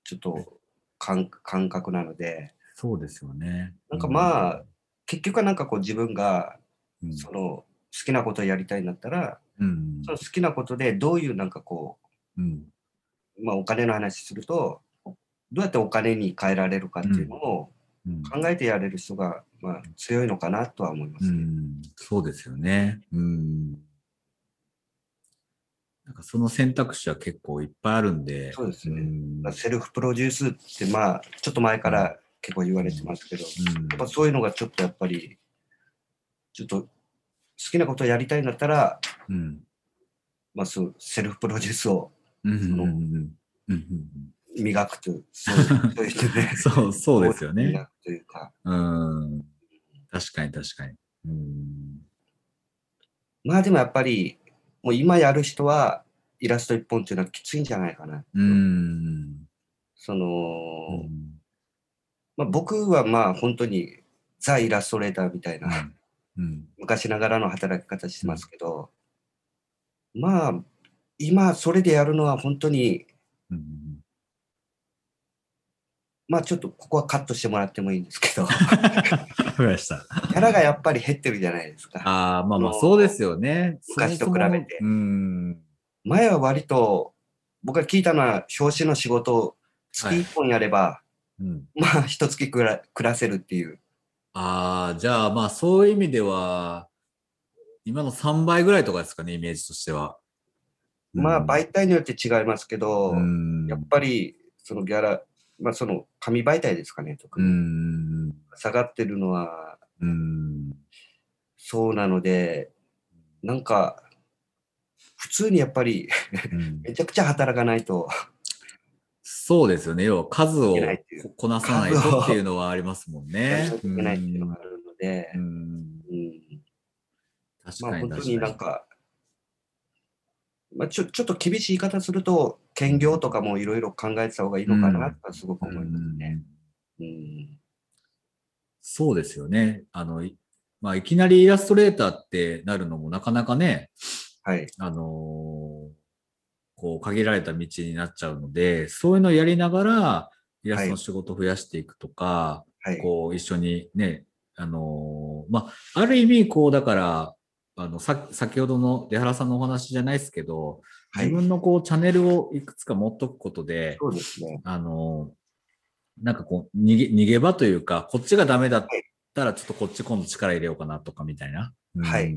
ちょっと感感覚なので、そうですよね。なんかまあ、結局はなんかこう自分がうん、その好きなことをやりたいんだったら、うんその好きなことでどういうなんかこうん。う、まあお金の話すると、どうやってお金に変えられるかっていうのをうん考えてやれる人が、まあ強いのかなとは思いますね。うん、そうですよね。うん。なんかその選択肢は結構いっぱいあるんで。そうですねセルフプロデュースってまあちょっと前から結構言われてますけど、うんやっぱそういうのがちょっとやっぱり、ちょっと好きなことをやりたいんだったら、うん。まあそう、セルフプロデュースを磨くという、そういうそういうね [LAUGHS] そう、そうですよね。磨くというか、うん。確かに確かに。うん。まあでもやっぱり、もう今やる人は、イラスト一本っていうのはきついんじゃないかな。うん。その、うんまあ、僕はまあ本当にザ・イラストレーターみたいな、うん。昔ながらの働き方してますけど、まあ、今それでやるのは本当に、うん。まあちょっとここはカットしてもらってもいいんですけど。キャラがやっぱり減ってるじゃないですか。ああ、まあまあ、そうですよね。昔と比べて。前は割と、僕が聞いたのは、表紙の仕事を月1本やれば、うん。[LAUGHS] まあ、一月くら暮らせるっていう。ああ、じゃあまあそういう意味では、今の3倍ぐらいとかですかね、イメージとしては。まあ、媒体によって違いますけど、うん。やっぱり、そのギャラ、まあ、その紙媒体ですかね、特うに。ん。下がってるのは、うん。そうなので、なんか、普通にやっぱり、うん [LAUGHS] めちゃくちゃ働かないと、そうですよね。要は数をここなさないとっていうのはありますもんねない。けないっていうのがあるのでう、ん。うん確かにまあ本当確かに。になんか、まあ、ちょちょっと厳しい言い方すると、兼業とかもいろいろ考えてた方がいいのかなとかすごく思いますね。うんそうですよね。あの、いまあ、いきなりイラストレーターってなるのもなかなかね、はい。あのーこう、限られた道になっちゃうので、そういうのをやりながら、イラストの仕事を増やしていくとか、はい。こう、一緒にね、あのーまあ、ある意味、こう、だから、あの、さ、先ほどの出原さんのお話じゃないですけど、はい自分のこう、チャンネルをいくつか持っとくことで、そうですね。あの、なんかこう、逃げ、逃げ場というか、こっちがダメだったら、ちょっとこっち今度力入れようかなとかみたいな。うんはい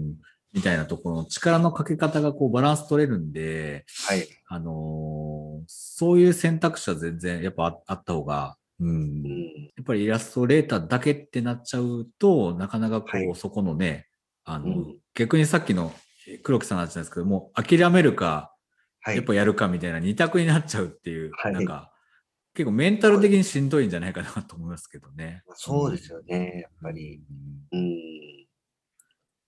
みたいなところの力のかけ方がこうバランス取れるんで、はい。あのーそういう選択肢は全然やっぱああった方が、うんうんやっぱりイラストレーターだけってなっちゃうと、なかなかこう、はいそこのね、あの、うん逆にさっきの黒木さんの話なんですけども、諦めるか、はい。やっぱやるかみたいな二択になっちゃうっていう、はいなんか、結構メンタル的にしんどいんじゃないかなと思いますけどね。そうですよね、やっぱり。うんうん。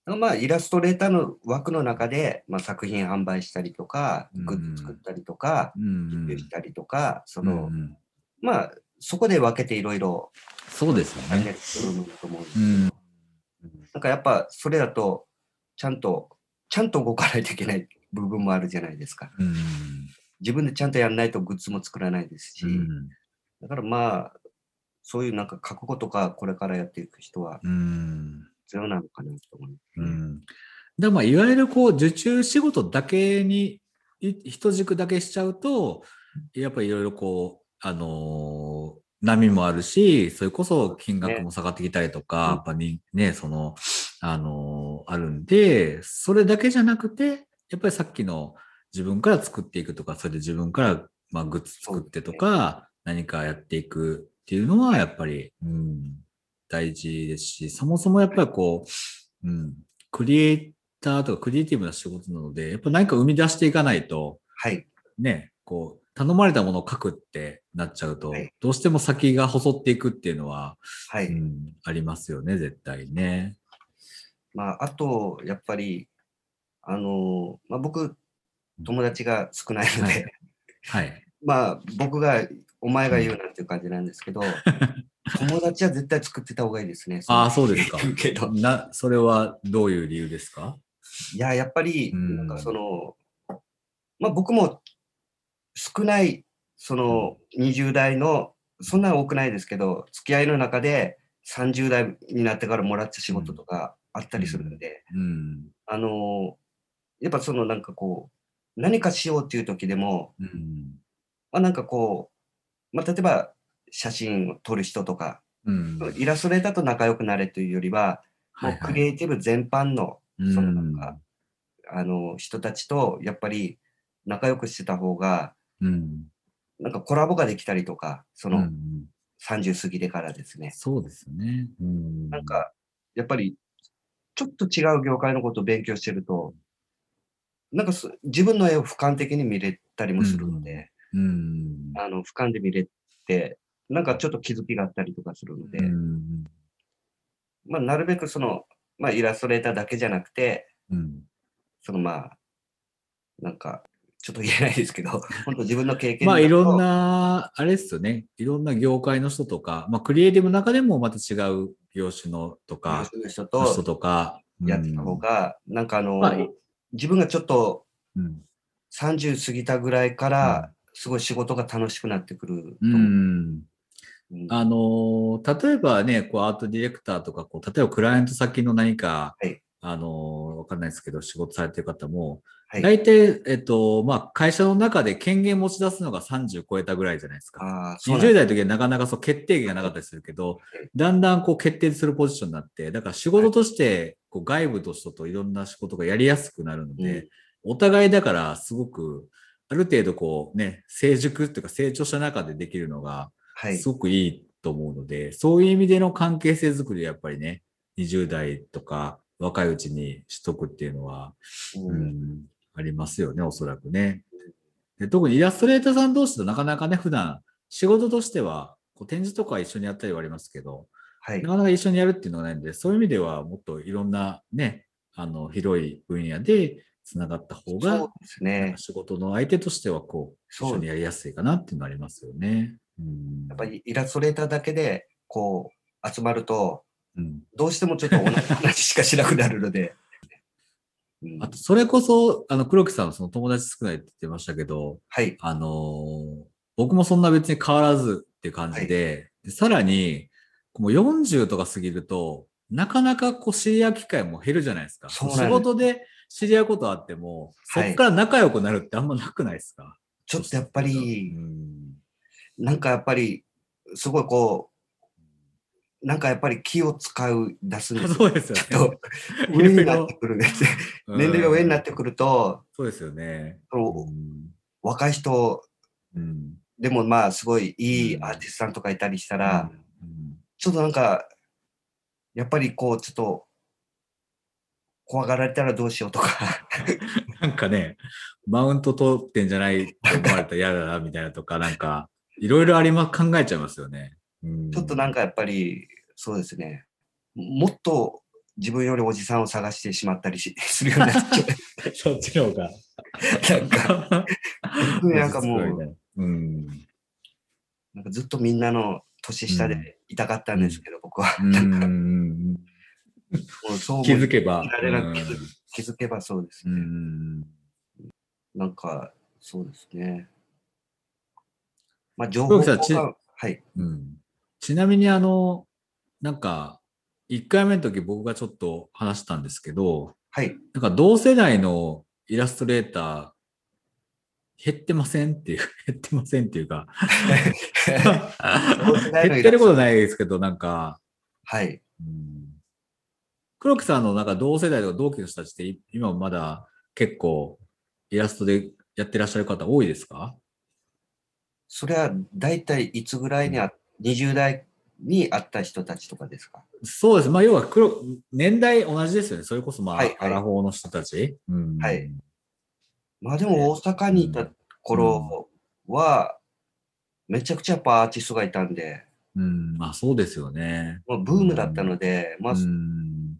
まあ、イラストレーターの枠の中で、まあ、作品販売したりとか、うんグッズ作ったりとか、うん実習したりとか、そうんの、うん。まあ、そこで分けていろいろそうですよね。と思うんです。けど、うん。なんかやっぱそれだと、ちゃんと、ちゃんと動かないといけない部分もあるじゃないですか。うん自分でちゃんとやらないとグッズも作らないですし、うんだからまあ、そういうなんか覚悟とか、これからやっていく人はうん必要なのかなと思いますね。うん。でまあ、いわゆるこう、受注仕事だけに、い人軸だけしちゃうと、やっぱりいろいろこう、あのー波もあるし、それこそ金額も下がってきたりとか、うんやっぱりね、その、あのーあるんで、それだけじゃなくて、やっぱりさっきの自分から作っていくとか、それで自分から、まあ、グッズ作ってとか、何かやっていくっていうのは、やっぱり、うん、大事ですし、そもそもやっぱりこう、うん、クリエイターとかクリエイティブな仕事なので、やっぱ何か生み出していかないと、はい。ね、こう、頼まれたものを書くってなっちゃうと、はいどうしても先が細っていくっていうのは、はい。うん、ありますよね、絶対ね。まあ、あと、やっぱり、あのまあ、僕、友達が少ないので、はいはい。[LAUGHS] まあ、僕が、お前が言うなんていう感じなんですけど、[LAUGHS] 友達は絶対作ってた方がいいですね。ああ、そうですか。けど。な、それはどういう理由ですか？いや、やっぱり、うんなんかその、まあ僕も少ない、その20代の、そんな多くないですけど、付き合いの中で30代になってからもらった仕事とかあったりするので、うん。あの、やっぱそのなんかこう、何かしようっていう時でも、うん。まあなんかこう、まあ例えば写真を撮る人とか、うん。イラストレーターと仲良くなれというよりは、もうクリエイティブ全般の、そのなんか、あの人たちとやっぱり仲良くしてた方が、うん。なんかコラボができたりとか、そのうん30過ぎてからですね。そうですね。うん。なんか、やっぱり、ちょっと違う業界のことを勉強してると、なんかす自分の絵を俯瞰的に見れたりもするので、うん。あの、俯瞰で見れて、なんかちょっと気づきがあったりとかするので、うん。まあ、なるべくその、まあ、イラストレーターだけじゃなくて、うん。そのまあ、なんか、ちょっと言えないですけど、[LAUGHS] 本当自分の経験まあ、いろんなな、あれですよね。いろんな業界の人とか、まあ、クリエイティブの中でもまた違う業種のとか、人人ととか、やってた方が、なんかあの、まあい自分がちょっとうん。30過ぎたぐらいから、すごい仕事が楽しくなってくるとう思う。ん。うんあのー、例えばね、こう、アートディレクターとか、こう、例えばクライアント先の何か、はい。あのー、わかんないですけど、仕事されてる方も、はい。大体、えっと、まあ、会社の中で権限持ち出すのが30超えたぐらいじゃないですか。ああ、そうなん20です代の時はなかなかそう決定権がなかったりするけど、だんだんこう決定するポジションになって、だから仕事としてこう外部の人といろんな仕事がやりやすくなるので、うん。お互いだからすごく、ある程度こうね、成熟っていうか成長した中でできるのがはいす。ごくいいと思うので、そういう意味での関係性づくりはやっぱりね、20代とか若いうちにしとくっていうのは、ううんん、ありますよね、おそらくね。で特にイラストレーターさん同士となかなかね、普段仕事としてはこう展示とかは一緒にやったりはありますけど、はいな。かなか一緒にやるっていうのがないので、そういう意味ではもっといろんなね、あの、広い分野でつながった方そうが、ですね。仕事の相手としてはこう一緒にやりやすいかなっていうのはありますよね。うん。やっぱりイラストレーターだけで、こう、集まると、うん。どうしてもちょっと同じ話しかしなくなるので。うんあと、それこそ、あの、黒木さんはその友達少ないって言ってましたけど、はい。あのー僕もそんな別に変わらずっていう感じで、でさらに、もう40とか過ぎると、なかなかこう知り合う機会も減るじゃないですか。仕事で知り合うことあっても、そはいこから仲良くなるってあんまなくないですか、ちょっとやっぱうり、ん。なんかやっぱり、すごいこう、なんかやっぱり気を使う、出すんですよ。そうですよちょっね。と上になってくるね。[LAUGHS] うん年齢が上になってくると、そうですよね。若い人うん。でもまあすごいいいアーティストさんとかいたりしたら、ちょっとなんか、やっぱりこうちょっと怖がられたらどうしようとか。[LAUGHS] なんかね、マウント取ってんじゃないって思われたら嫌だなみたいなとか、なんか、いろいろありま、考えちゃいますよね。うん、ちょっとなんかやっぱり、そうですね。もっと自分よりおじさんを探してしまったりし [LAUGHS] するようになっちゃう。[LAUGHS] そっちの方が。なんか、[LAUGHS] なんかもう、ね、うん。なんかずっとみんなの年下でいたかったんですけど、僕は。うなんか、うそうも気づけば。気づ気づけばそうですうね。ん。なんか、そうですね。まあ、情報交換はい。うん。ちなみにあの、なんか、1回目の時僕がちょっと話したんですけど、はい。なんか同世代のイラストレーター、減ってませんっていう、[LAUGHS] 減ってませんっていうか、[LAUGHS] 減ってることないですけど、なんか、はい。うん、黒木さんのなんか同世代とか同期の人たちってい今もまだ結構イラストでやってらっしゃる方多いですか？それは大体いつぐらいにあ、20代に会った人たちとかですか？そうです。まあ要は黒、年代同じですよね。それこそまあ、はいはいアラフォーの人たち。うん、はいまあでも大阪にいた頃は、めちゃくちゃやっぱアーティストがいたんで、うん、まあそうですよね。まあ、ブームだったので、まあ、うん。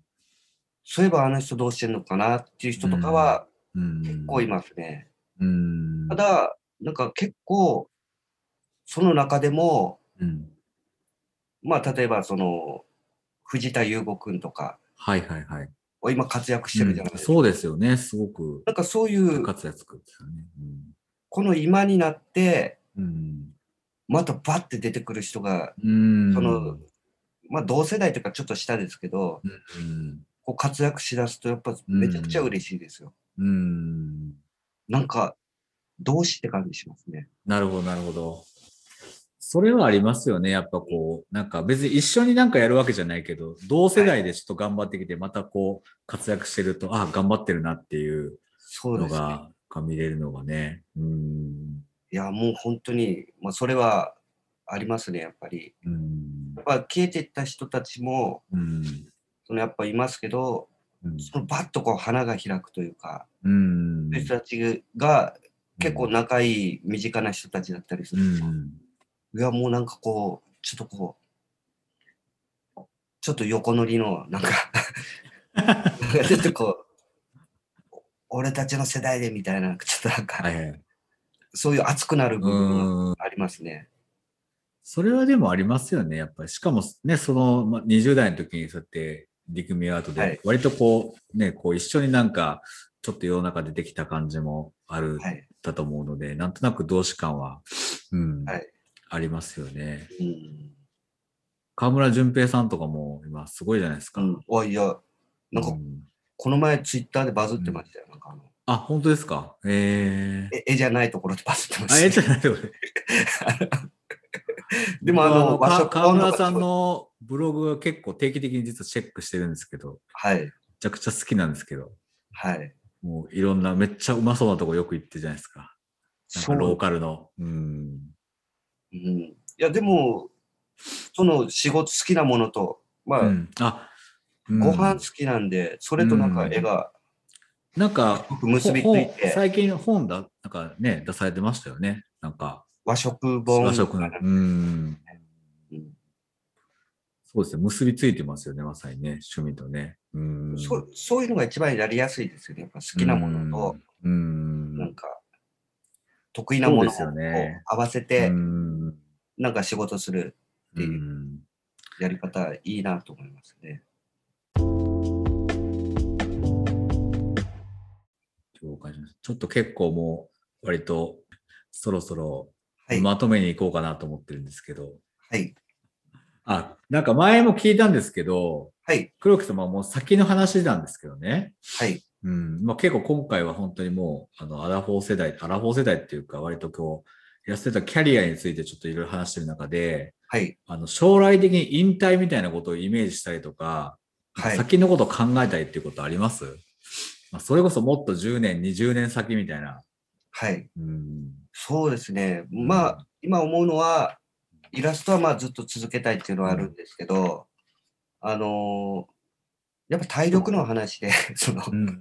そういえばあの人どうしてんのかなっていう人とかはうん。結構いますね。うん。ただ、なんか結構、その中でも、うん。まあ例えばその、藤田優吾くんとか、はいはいはい。今活躍してるじゃないですか。そうですよね。すごくなんかそういう、活躍ですよね。この今になって、うん。またバッて出てくる人が、うん。その、まあ同世代というかちょっと下ですけど、うん。こう活躍しだすとやっぱめちゃくちゃ嬉しいですよ。うん。なんか、同志って感じしますね。なるほど、なるほど。それはありますよね。やっぱこう、なんか別に一緒になんかやるわけじゃないけど、同世代でちょっと頑張ってきて、またこう、活躍してると、あ、頑張ってるなっていう。のが、が見れるのがね。うん。いや、もう本当に、まあそれはありますね、やっぱり。うんやっぱ消えていった人たちも、うん。そのやっぱいますけど、うんそのバッとこう花が開くというか、うん。そういう人たちが結構仲いい身近な人たちだったりすうると、ん。いや、もうなんかこう、ちょっとこう、ちょっと横乗りの、なんかちょっとこう、俺たちの世代でみたいな、ちょっとなんか、はいはい。そういう熱くなる部分がうん。ありますね。それはでもありますよね、やっぱり。しかもね、その、ま、20代の時にそうやって、リクミアートはいで、割とこう、ね、こう一緒になんか、ちょっと世の中でできた感じもある、はい。だと思うので、なんとなく同志感は、うん、はいありますよね。うん。河村淳平さんとかも今すごいじゃないですか。うん、あいや、なんかう、この前ツイッターでバズってましたよ。なんかあの、あ、本当ですか？えええ絵じゃないところでバズってましたよ。ゃないとこ [LAUGHS] でもあの、和か食河村さんのブログは結構定期的に実はチェックしてるんですけど、はい。めちゃくちゃ好きなんですけど、はい。もういろんな、めっちゃうまそうなとこよく行ってるじゃないですか。なんかローカルの。うん。うん。いや、でも、その仕事好きなものと、まあ、うん、あ、うんご飯好きなんで、それとなんか絵がなんか、結びついほて、最近本だ、なんかね、出されてましたよね。なんか、和食本和食の。うん。うんそうですね。結びついてますよね、まさにね。趣味とね。うん。そそういうのが一番やりやすいですよね。やっぱ好きなものと、うん。なんか、得意なものをそうですよね合わせうて、ん。なんか仕事するっていううんやり方いいなと思いますね。了解しましたちょっと結構もう、割と、そろそろはい。まとめに行こうかなと思ってるんですけど。はい。あ、なんか前も聞いたんですけど、はい。黒木様はもう先の話なんですけどね。はい。うん。まあ結構今回は本当にもう、あの、アラフォー世代、アラフォー世代っていうか、割とこう、やってたキャリアについてちょっといろいろ話してる中で、はい。あの、将来的に引退みたいなことをイメージしたりとか、はい。先のことを考えたりっていうことあります、まあ、それこそもっと10年、20年先みたいな、はい。うん、そうですね。まあ、今思うのは、イラストはまあずっと続けたいっていうのはあるんですけど、あのーやっぱ体力の話で、[LAUGHS] その、うん。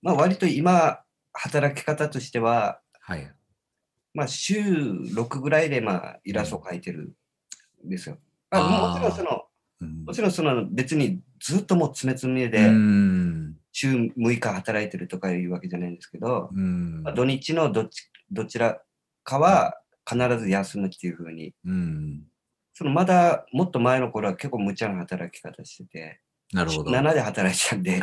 まあ割と今、働き方としては、はい。まあ週6ぐらいでまあイラストを描いてるんですよ。あもちろんその、うんもちろんその別にずっともう詰め詰めうでん。週6日働いてるとかいうわけじゃないんですけど、うんまあ、土日のどっちどちらかは必ず休むっていうふうに、うん。そのまだもっと前の頃は結構無茶な働き方してて、なるほど。7で働いてたんで、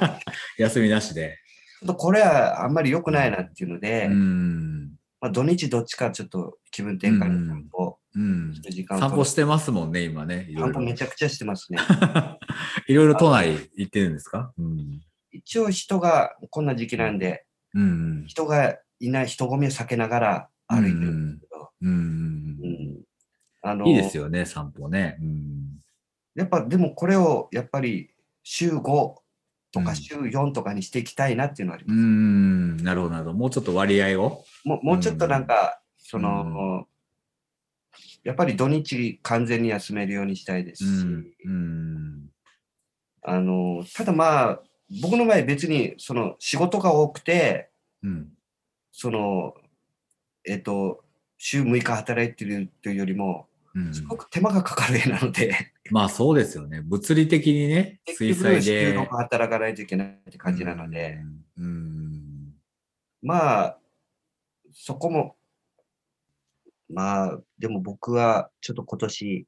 [LAUGHS] 休みなしで。っとこれはあんまり良くないなっていうので、うん。まあ、土日どっちかちょっと気分転換に散歩うん時間を散歩してますもんね、今ね。散歩めちゃくちゃしてますね。[LAUGHS] いろいろ都内行ってるんですか？うん。一応人がこんな時期なんで、うん。人がいない人混みを避けながら歩いてるんですけど、うん。うんあのいいですよね、散歩ね。うん。やっぱでもこれをやっぱり週5とうんか週4とかにしていきたいなっていうのはありうます。ん。なるほど、なるほど。もうちょっと割合を？もうもうちょっとなんか、その、やっぱり土日完全に休めるようにしたいですし。あの、ただまあ、僕の場合別にその仕事が多くて、うん。その、えっと、週6日働いてるというよりも、うんすごく手間がかかる絵なので、まあそうですよね。物理的にね、水彩で。6働かないといけないって感じなので、うん。うん。まあ、そこも、まあ、でも僕はちょっと今年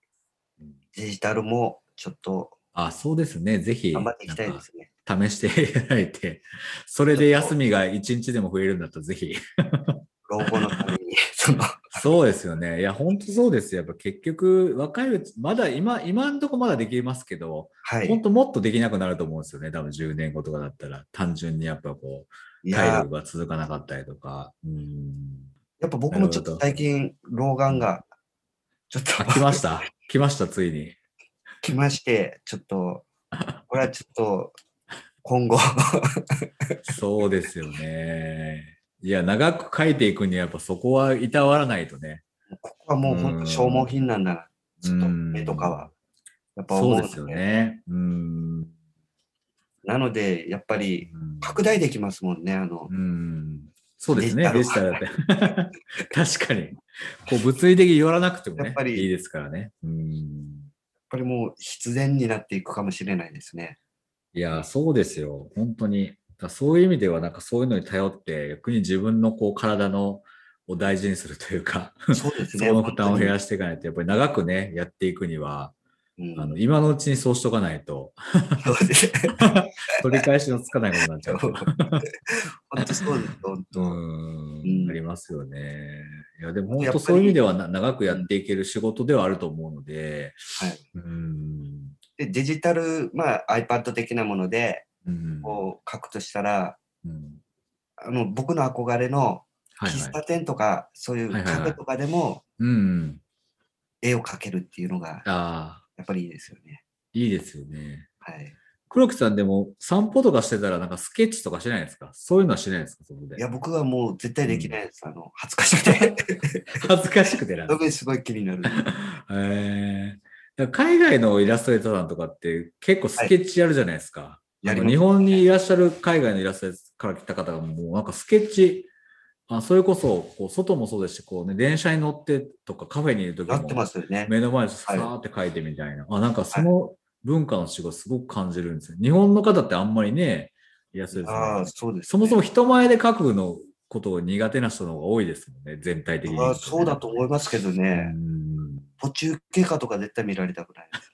デジタルもちょっとあ、そうですね。ぜひ、頑張っていきたいですね。試していただいて、それで休みが一日でも増えるんだったらぜひ。老後のために、その、そうですよね。いや、本当そうですよ。やっぱ結局、若いうち、まだ今、今んとこまだできますけど、はい。本当もっとできなくなると思うんですよね。多分10年後とかだったら、単純にやっぱこう、体力、が続かなかったりとか。うん。やっぱ僕もちょっと最近、老眼が、ちょっとあ、来ました？来ました、ついに。来まして、ちょっと、これはちょっと、今後、[LAUGHS] そうですよね。いや、長く書いていくには、やっぱそこはいたわらないとね。ここはもう本当消耗品なんだな、ちょっとうん目とかは。やっぱ思うのそうですよね。うん。なので、やっぱりうん拡大できますもんね、あのう、ん。そうですね、デデジタルジタルって。[LAUGHS] 確かに。こう、物理的に寄らなくてもねやっぱ、りいいですからね。うん。やっぱりもう必然になっていくかもしれないですね。いや、そうですよ。本当に。だそういう意味では、なんかそういうのに頼って、逆に自分のこう体のを大事にするというか、そうですね。[LAUGHS] そこの負担を減しらしていかないと、やっぱり長くね、やっていくには、うんあの今のうちにそうしとかないと。[LAUGHS] 取り返しのつかないことになっちゃう。本当そうです、本う当。んうんありますよね。いや、でも本当そういう意味ではな長くやっていける仕事ではあると思うので、はい。うん。で、デジタル、まあ iPad 的なもので、うん。こう書くとしたら、うんあの、僕の憧れの。喫茶店とか、そういうはいはいはいカフェとかでもうん。絵を描けるっていうのが、やっぱりいいですよね。いいですよね。はい。黒木さんでも散歩とかしてたらなんかスケッチとかしないですか？そういうのはしないですか？そこでい。や、僕はもう絶対できないです。あの、恥ずかしくて。[LAUGHS] 恥ずかしくてな。すごい気になる。えー海外のイラストレーターさんとかって結構スケッチやるじゃないですか。やりますあの日本にいらっしゃる海外のイラストレーターから来た方がもうなんかスケッチ、あそれこそこう外もそうですし、こうね、電車に乗ってとかカフェにいる時なってまもすよね。目の前でさーって書いてみたいな。あ、なんかその文化の違いすごく感じるんですよ。日本の方ってあんまりね、イラストレーターあそうです、ね。そもそも人前で書くのことを苦手な人の方が多いですもんね、全体的に。ああそうだと思いますけどね。うん途中経過とか絶対見られたくないです。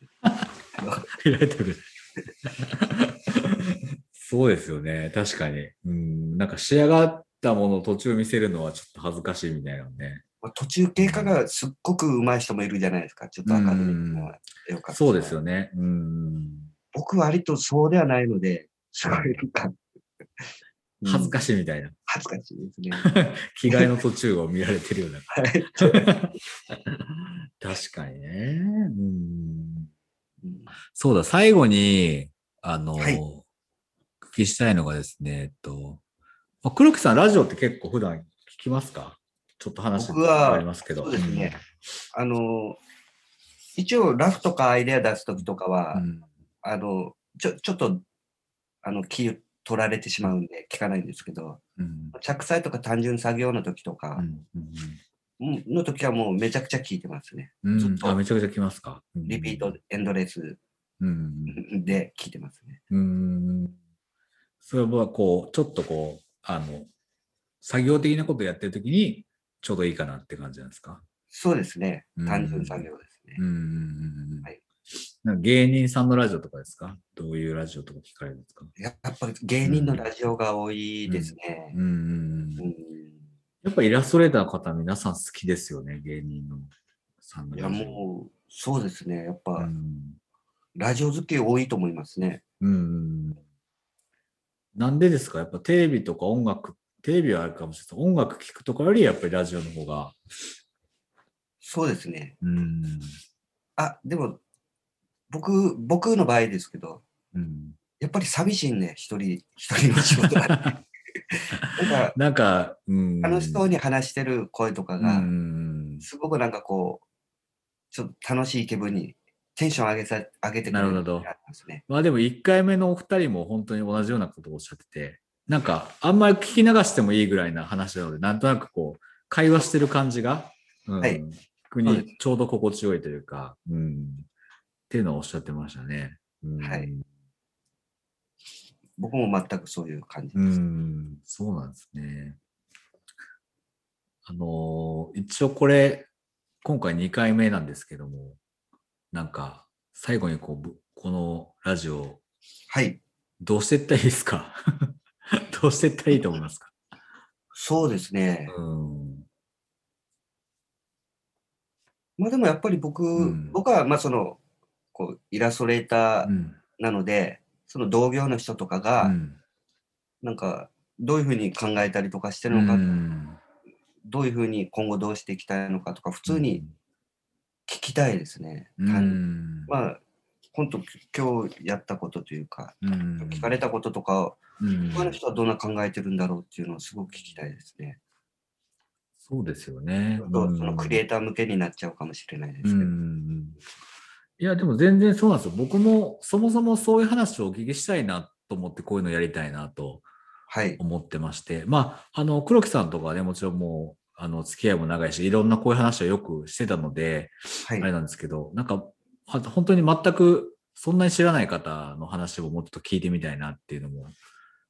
[LAUGHS] 開いてくる。[LAUGHS] そうですよね。確かに。うん。なんか仕上がったものを途中見せるのはちょっと恥ずかしいみたいなのね。まあ途中経過がすっごく上手い人もいるじゃないですか。ちょっとアカデミックな絵を描く人そうですよね。うん。僕割とそうではないので、すごいなんか、恥ずかしい。しいみたいな。恥ずかしいですね。[LAUGHS] 着替えの途中を見られてるような。[LAUGHS] はい。確かにね。うん。うんそうだ、最後に、あの、はいお聞きしたいのがですね、えっと、まあ黒木さん、ラジオって結構普段きますか？ちょっと話僕はありますけど。そうですね。あの、一応ラフとかアイデア出すときとかは、うん。あの、ちょ、ちょっと、あの、気取られてしまうんで聞かないんですけど、うん。着彩とか単純作業の時とうかん。うんうんの時はもうめちゃくちゃ聞いてますね。うんずっとあ、めちゃくちゃきますか。うんリピート、エンドレスうん。で聞いてますね。うん。それはこう、ちょっとこう、あの、作業的なことやってるときに、ちょうどいいかなって感じなんですか？そうですねうん。単純作業ですね。うん。はいなんか芸人さんのラジオとかですか？どういうラジオとか聞かれるんですか？やっぱり芸人のラジオが多いですね。うんうんうんうんやっぱイラストレーターの方皆さん好きですよね、芸人のさんのいや。もう、そうですね。やっうぱ、んラジオ好き多いと思いますね。うん。なんでですか？やっぱテレビとか音楽、テレビはあるかもしれない。音楽聞くとかよりやっぱりラジオの方が。そうですね。うん。あ、でも、僕、僕の場合ですけど、うん、やっぱり寂しいね、一人、一人の仕事が。[LAUGHS] なんか、[LAUGHS] なんか、うん。楽しそうに話してる声とかうが、ん。すごくなんかこう、ちょっと楽しい気分に、テンション上げさ上げてくれなるほどますね。まあでも1回目のお二人も本当に同じようなことをおっしゃってて、なんかあんまり聞き流してもいいぐらいな話なので、なんとなくこう、会話してる感じが、うん、はいにちょうど心地よいというか、うん、っていうのをおっしゃってましたね。うん、はい僕も全くそういう感じうです。ん、そうなんですね。あのー一応これ、今回2回目なんですけども、なんか、最後にこうぶ、このラジオ、はい。どうしていったらいいですか？[LAUGHS] どうしていったらいいと思いますか？そうですね。うん。まあでもやっぱり僕、ん僕はまあその、こう、イラストレーターうん。なので、その同業の人とかうが、ん。なんか、どういうふうに考えたりとかしてるのか、うんどういうふうに今後どうしていきたいのかとか、普通に聞きたいですね。うん、単まあ、本当今日やったことというか、うん聞かれたこととかを、うん他の人はどんな考えてるんだろうっていうのをすごく聞きたいですね。そうですよね。そのクリエーイター向けになっちゃうかもしれないですうけど。ん。いや、でも全然そうなんですよ。僕もそもそもそういう話をお聞きしたいなと思って、こういうのやりたいなとはい。思ってまして、まあ、あの、黒木さんとかはね、もちろんもう、あの、付き合いも長いし、いろんなこういう話をよくしてたので、はいあれ。なんですけど、なんか、あ本当に全くそんなに知らない方の話をもっと聞いてみたいなっていうのも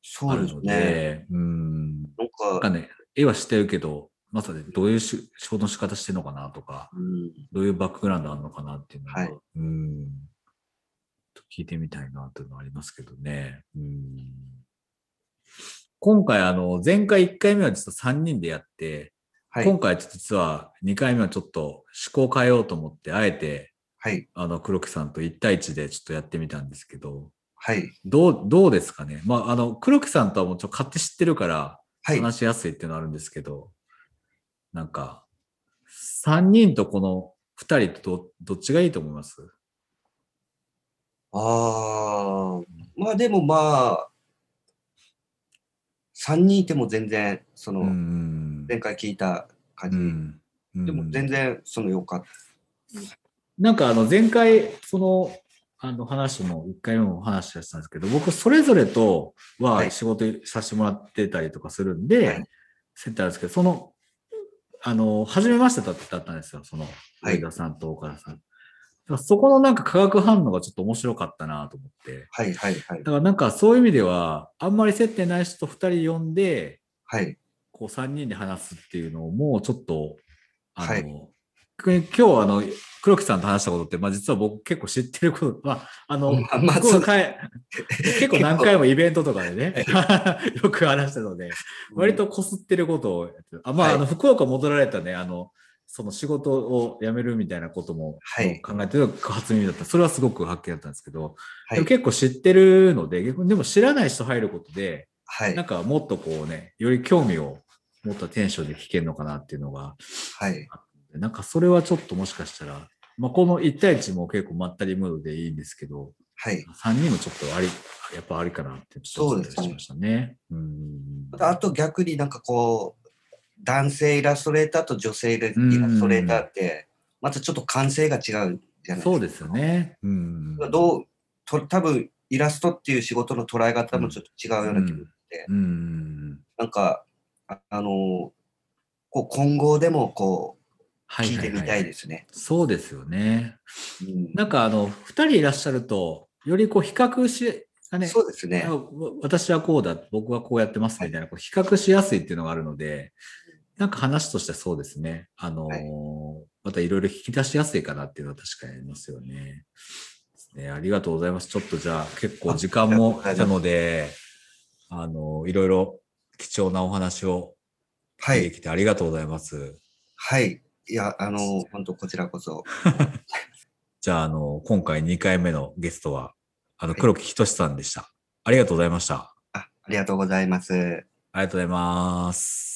そうですあるので、ね。うん。なんなんか、かね、絵は知ってるけど、まさにどういうし仕事の仕方してるのかなとか、うん、どういうバックグラウンドあるのかなっていうのが、はいうん。聞いてみたいなというのはありますけどね。うん。今回、あの、前回1回目は実は3人でやって、はい。今回実は2回目はちょっと思考を変えようと思って、あえて、はい。あの、黒木さんと1対1でちょっとやってみたんですけど、はい。どう、どうですかね？まあ、あの、黒木さんとはもうちょっと勝手知ってるから、はい。話しやすいっていうのはあるんですけど、なんか、3人とこの2人とどどっちがいいと思います？ああ、まあでもまあ、3人いても全然、その、うん。前回聞いた感じ、でも全然、その良かった。なんかあの前回、その、あの話も、1回目も話したんですけど、僕それぞれとははい。仕事させてもらってたりとかするんで、はい。接待あるんですけど、その、あの、初めましてだったんですよ、その、はい上田さんと岡田さん。だからそこのなんか化学反応がちょっと面白かったなと思って。はいはいはいだ。からなんかそういう意味では、あんまり接点ない人2人呼んで、はい。こう3人で話すっていうのもちょっと、あの、はいく今日あの、黒木さんと話したことって、まあ実は僕結構知ってること、まあ、あの、まあまあ [LAUGHS] 結構何回もイベントとかでね、[LAUGHS] よく話したので、割とこすってることをやってるあ、まあ、はい。あの、福岡戻られたね、あの、その仕事を辞めるみたいなこともはい。考えてる初耳だった。それはすごく発見だったんですけど、はい。結構知ってるので、逆にでも知らない人入ることで、はい。なんかもっとこうね、より興味を持ったテンションで聞けるのかなっていうのが、はい。なんかそれはちょっともしかしたら、まあ、この1対1も結構まったりムードでいいんですけど、はい。3人もちょっとあり、やっぱありかなってちょっと思ったりしましたね。うん。あと逆になんかこう、男性イラストレーターと女性イラストレーターって、またちょっと感性が違うじゃないですか。そうですよね。うん。どう、と多分イラストっていう仕事の捉え方もちょっと違うような気がして、うん。なんか、ああのーこう今後でもこう、はいはいい、聞てみたはいい。ですね。そうですよね。うんなんかあの、二人いらっしゃると、よりこう比較し、がね、そうですね私はこうだ、僕はこうやってますみたいな、こう比較しやすいっていうのがあるので、なんか話としてはそうですね。あのーはいまたいろいろ引き出しやすいかなっていうのは確かにありますよね。ですねありがとうございます。ちょっとじゃあ結構時間も来たので、あのーいろいろ貴重なお話をはい。できてありがとうございます。はい。いや、あのー本当こちらこそ。[LAUGHS] じゃあ、あの、今回2回目のゲストは、あの、はい黒木仁さんでした。ありがとうございました。あありがとうございます。ありがとうございます。